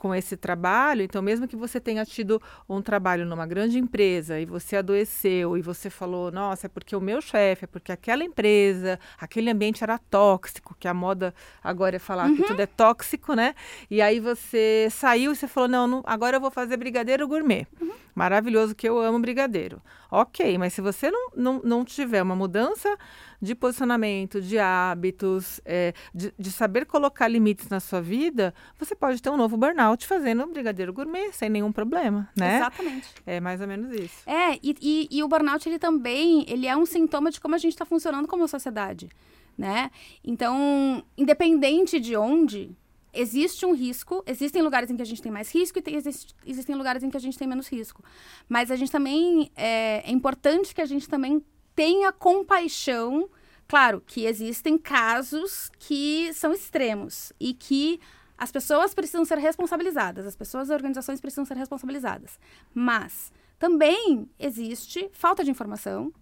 com esse trabalho, então mesmo que você tenha tido um trabalho numa grande empresa e você adoeceu e você falou, nossa, é porque o meu chefe, é porque aquela empresa, aquele ambiente era tóxico, que a moda agora é falar uhum. que tudo é tóxico, né? E aí você saiu e você falou, não, não agora eu vou fazer brigadeiro gourmet. Uhum. Maravilhoso que eu amo brigadeiro. Ok, mas se você não, não, não tiver uma mudança de posicionamento, de hábitos, é, de, de, saber colocar limites na sua vida, você pode ter um novo burnout fazendo um brigadeiro gourmet sem nenhum problema, né? Exatamente. É mais ou menos isso. É, e, e, e o burnout, ele também, ele é um sintoma de como a gente está funcionando como sociedade, né? Então, independente de onde, existe um risco, existem lugares em que a gente tem mais risco e tem, existe, existem lugares em que a gente tem menos risco. Mas a gente também, é, é importante que a gente também tenha compaixão. Claro que existem casos que são extremos e que as pessoas precisam ser responsabilizadas, as pessoas e organizações precisam ser responsabilizadas. Mas também existe falta de informação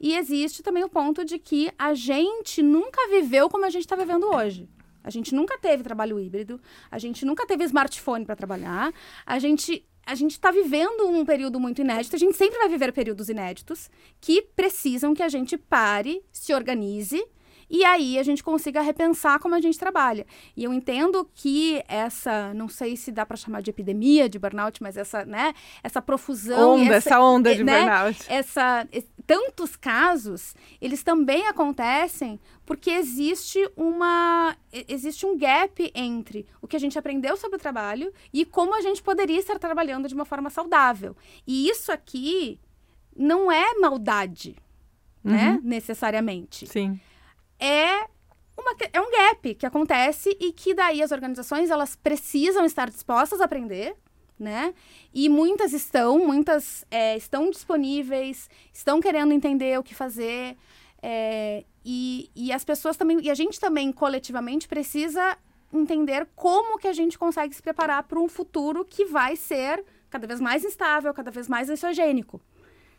e existe também o ponto de que a gente nunca viveu como a gente está vivendo hoje. A gente nunca teve trabalho híbrido, a gente nunca teve smartphone para trabalhar, a gente a gente está vivendo um período muito inédito, a gente sempre vai viver períodos inéditos que precisam que a gente pare, se organize e aí a gente consiga repensar como a gente trabalha. E eu entendo que essa, não sei se dá para chamar de epidemia de burnout, mas essa, né, essa profusão, onda, essa, essa onda de né, burnout, essa tantos casos, eles também acontecem porque existe uma existe um gap entre o que a gente aprendeu sobre o trabalho e como a gente poderia estar trabalhando de uma forma saudável. E isso aqui não é maldade, né, uhum. né, necessariamente. Sim. É uma, é um gap que acontece e que daí as organizações elas precisam estar dispostas a aprender, né? E muitas estão, muitas é, estão disponíveis, estão querendo entender o que fazer. É, e, e as pessoas também, e a gente também coletivamente precisa entender como que a gente consegue se preparar para um futuro que vai ser cada vez mais instável, cada vez mais exogênico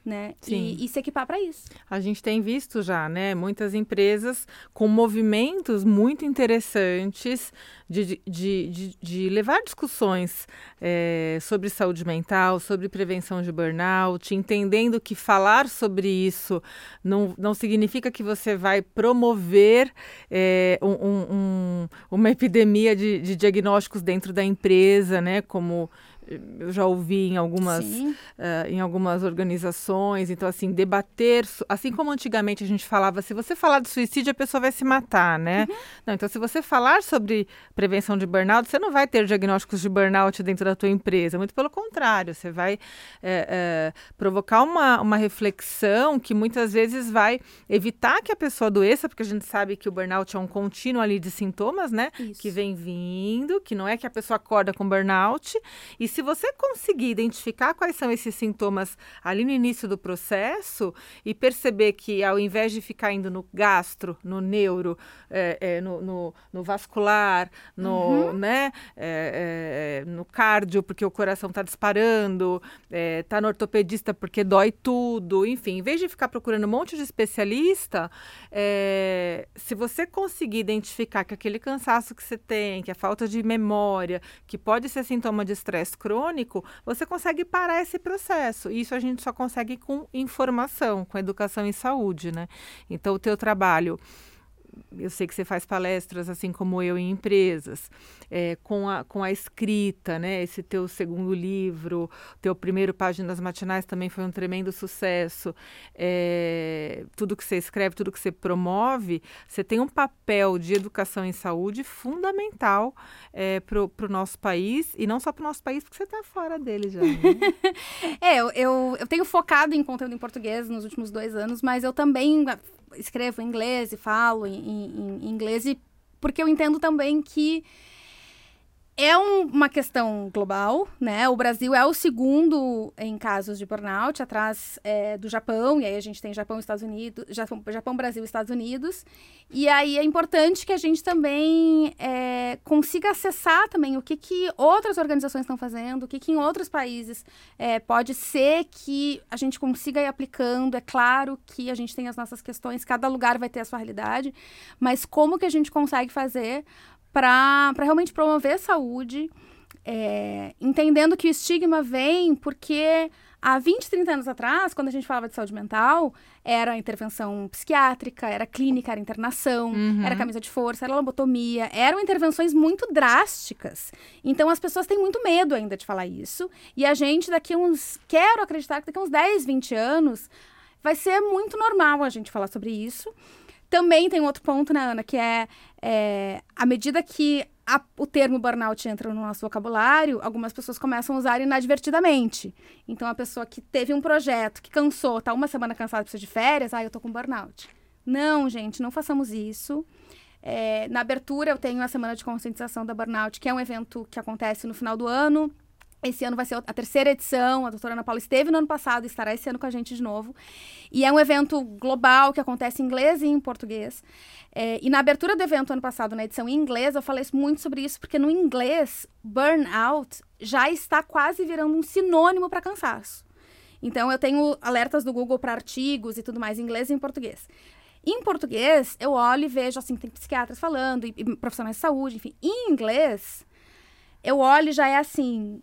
né? E, e, se equipar para isso. A gente tem visto já, né? Muitas empresas com movimentos muito interessantes de, de, de, de levar discussões é, sobre saúde mental, sobre prevenção de burnout, entendendo que falar sobre isso não, não significa que você vai promover é, um, um, uma epidemia de, de diagnósticos dentro da empresa, né? Como eu já ouvi em algumas, uh, em algumas organizações. Então, assim, debater, assim como antigamente a gente falava, se você falar de suicídio, a pessoa vai se matar, né? Uhum. Não, então, se você falar sobre prevenção de burnout, você não vai ter diagnósticos de burnout dentro da tua empresa. Muito pelo contrário, você vai é, é, provocar uma, uma reflexão que muitas vezes vai evitar que a pessoa adoeça, porque a gente sabe que o burnout é um contínuo ali de sintomas, né? Isso. Que vem vindo, que não é que a pessoa acorda com burnout. E se você conseguir identificar quais são esses sintomas ali no início do processo e perceber que ao invés de ficar indo no gastro, no neuro, é, é, no, no, no, vascular, no, uhum. né, é, no cardio, porque o coração está disparando, está no ortopedista porque dói tudo, enfim, em vez de ficar procurando um monte de especialista, se você conseguir identificar que aquele cansaço que você tem, que a falta de memória, que pode ser sintoma de estresse crônico, você consegue parar esse processo. Isso a gente só consegue com informação, com educação em saúde, né? Então, o teu trabalho eu sei que você faz palestras, assim como eu, em empresas, é, com, a, com a escrita, né? Esse teu segundo livro, teu primeiro Páginas Matinais também foi um tremendo sucesso. É, tudo que você escreve, tudo que você promove, você tem um papel de educação em saúde fundamental é, para o nosso país, e não só para o nosso país, porque você está fora dele já. Né? [LAUGHS] é, eu, eu, eu tenho focado em conteúdo em português nos últimos dois anos, mas eu também escrevo em inglês e falo em, em, em inglês, e porque eu entendo também que é um, uma questão global, né? O Brasil é o segundo em casos de burnout, atrás é, do Japão, e aí a gente tem Japão, Estados Unidos, Japão, Japão Brasil, Estados Unidos. E aí é importante que a gente também é, consiga acessar também o que, que outras organizações estão fazendo, o que, que em outros países é, pode ser que a gente consiga ir aplicando. É claro que a gente tem as nossas questões, cada lugar vai ter a sua realidade, mas como que a gente consegue fazer para realmente promover saúde, é, entendendo que o estigma vem porque há 20, 30 anos atrás, quando a gente falava de saúde mental, era intervenção psiquiátrica, era clínica, era internação, uhum. era camisa de força, era lobotomia, eram intervenções muito drásticas. Então as pessoas têm muito medo ainda de falar isso. E a gente, daqui uns. Quero acreditar que daqui uns 10, 20 anos, vai ser muito normal a gente falar sobre isso. Também tem outro ponto, né, Ana, que é, é à medida que a, o termo burnout entra no nosso vocabulário, algumas pessoas começam a usar inadvertidamente. Então, a pessoa que teve um projeto, que cansou, tá uma semana cansada, precisa de férias, ah, eu tô com burnout. Não, gente, não façamos isso. É, na abertura, eu tenho a Semana de Conscientização da Burnout, que é um evento que acontece no final do ano. Esse ano vai ser a terceira edição. A doutora Ana Paula esteve no ano passado e estará esse ano com a gente de novo. E é um evento global que acontece em inglês e em português. É, e na abertura do evento ano passado, na edição em inglês, eu falei muito sobre isso, porque no inglês, burnout já está quase virando um sinônimo para cansaço. Então, eu tenho alertas do Google para artigos e tudo mais em inglês e em português. Em português, eu olho e vejo, assim, tem psiquiatras falando, e, e profissionais de saúde, enfim. Em inglês, eu olho e já é assim,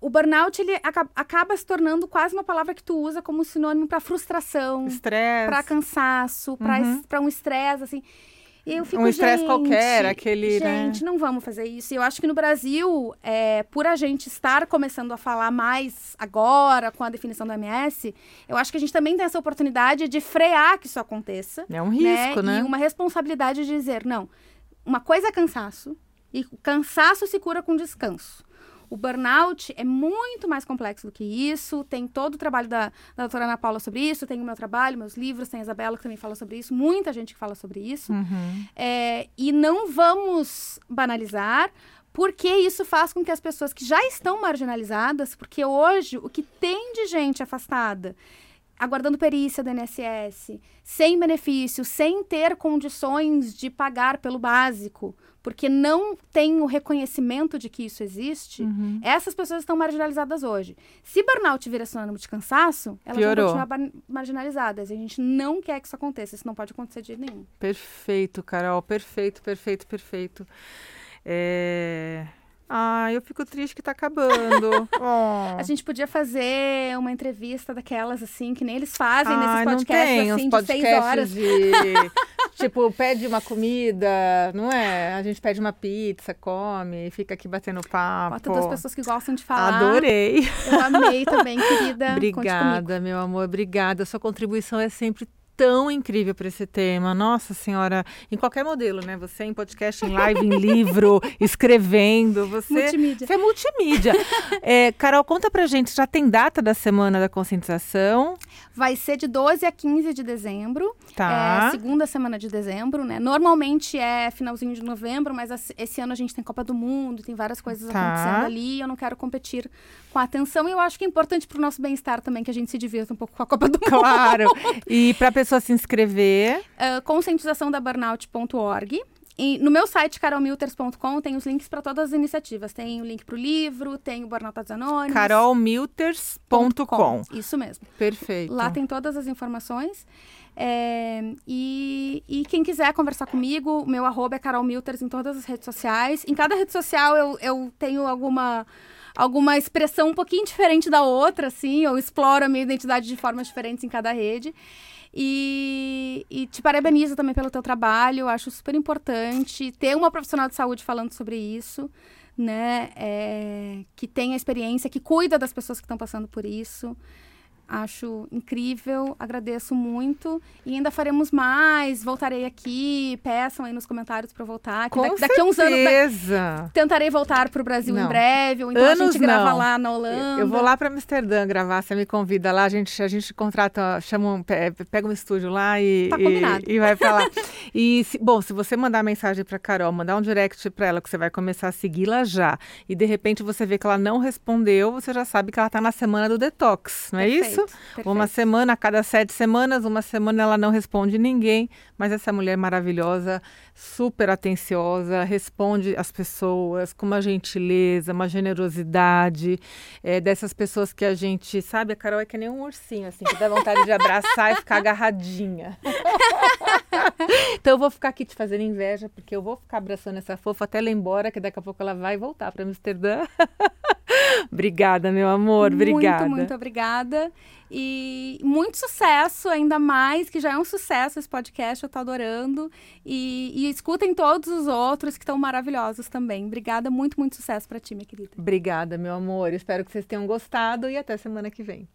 o burnout ele acaba, acaba, se tornando quase uma palavra que tu usa como sinônimo para frustração, para cansaço, para uhum. um estresse assim. Eu fico, um estresse qualquer, aquele. Né? Gente, né? não vamos fazer isso. E eu acho que no Brasil, é, por a gente estar começando a falar mais agora com a definição do MS, eu acho que a gente também tem essa oportunidade de frear que isso aconteça. É um risco, né? né? E uma responsabilidade de dizer, não, uma coisa é cansaço, e o cansaço se cura com descanso. O burnout é muito mais complexo do que isso. Tem todo o trabalho da, da doutora Ana Paula sobre isso, tem o meu trabalho, meus livros, tem a Isabela que também fala sobre isso, muita gente que fala sobre isso. Uhum. É, e não vamos banalizar, porque isso faz com que as pessoas que já estão marginalizadas, porque hoje o que tem de gente afastada aguardando perícia do INSS, sem benefício, sem ter condições de pagar pelo básico, porque não tem o reconhecimento de que isso existe, uhum. essas pessoas estão marginalizadas hoje. Se burnout vira sinônimo de cansaço, elas Piorou. vão continuar marginalizadas. A gente não quer que isso aconteça. Isso não pode acontecer de nenhum. Perfeito, Carol. Perfeito, perfeito, perfeito. É... Ah, eu fico triste que tá acabando. [LAUGHS] oh. A gente podia fazer uma entrevista daquelas, assim, que nem eles fazem nesses podcasts, tem, assim, de seis horas. De, [LAUGHS] tipo, pede uma comida, não é? A gente pede uma pizza, come, fica aqui batendo papo. Bota duas pessoas que gostam de falar. Adorei. Eu amei também, querida. Obrigada, meu amor, obrigada. Sua contribuição é sempre tão incrível para esse tema. Nossa Senhora, em qualquer modelo, né? Você em podcast, em live, em livro, [LAUGHS] escrevendo, você, multimídia. você é multimídia. [LAUGHS] é, Carol, conta pra gente, já tem data da Semana da Conscientização? Vai ser de 12 a 15 de dezembro. Tá. É, segunda semana de dezembro, né? Normalmente é finalzinho de novembro, mas esse ano a gente tem Copa do Mundo, tem várias coisas tá. acontecendo ali. Eu não quero competir com atenção. E eu acho que é importante para o nosso bem-estar também que a gente se divirta um pouco com a Copa do [LAUGHS] Mundo. Claro. E para pessoa se inscrever? Uh, conscientização da burnout.org. E no meu site, carolmilters.com, tem os links para todas as iniciativas. Tem o link para o livro, tem o Burnout Anônimos. carolmilters.com. Isso mesmo. Perfeito. Lá tem todas as informações. É, e, e, quem quiser conversar comigo, meu arroba é carolmilters em todas as redes sociais. Em cada rede social eu, eu tenho alguma alguma expressão um pouquinho diferente da outra, assim, eu exploro a minha identidade de formas diferentes em cada rede. E, e, te parabenizo também pelo teu trabalho, acho super importante ter uma profissional de saúde falando sobre isso, né? É, que tem a experiência, que cuida das pessoas que estão passando por isso. Acho incrível, agradeço muito. E ainda faremos mais. Voltarei aqui. Peçam aí nos comentários para voltar. Com daqui, daqui a uns anos. Da, tentarei voltar para o Brasil não. em breve. Ou então anos a gente grava não. lá na Holanda. Eu vou lá para Amsterdã gravar. Você me convida lá. A gente, a gente contrata, chama um, pega um estúdio lá e, tá e, e, vai para lá. [LAUGHS] e, se, bom, se você mandar mensagem para Carol, mandar um direct para ela, que você vai começar a segui-la já, e de repente você vê que ela não respondeu, você já sabe que ela está na semana do detox, não é Perfeito. isso? Isso. Perfeito. Uma semana, a cada sete semanas, uma semana ela não responde ninguém, mas essa mulher maravilhosa, super atenciosa, responde às pessoas com uma gentileza, uma generosidade, é, dessas pessoas que a gente, sabe, a Carol é que nem um ursinho, assim, que dá vontade de abraçar e ficar agarradinha. [LAUGHS] então eu vou ficar aqui te fazendo inveja, porque eu vou ficar abraçando essa fofa até ela ir embora, que daqui a pouco ela vai voltar para Amsterdã. [LAUGHS] obrigada, meu amor, obrigada. Muito, muito obrigada. E muito sucesso, ainda mais, que já é um sucesso esse podcast, eu tô adorando. E, e escutem todos os outros que estão maravilhosos também. Obrigada, muito, muito sucesso para ti, minha querida. Obrigada, meu amor. Espero que vocês tenham gostado e até semana que vem.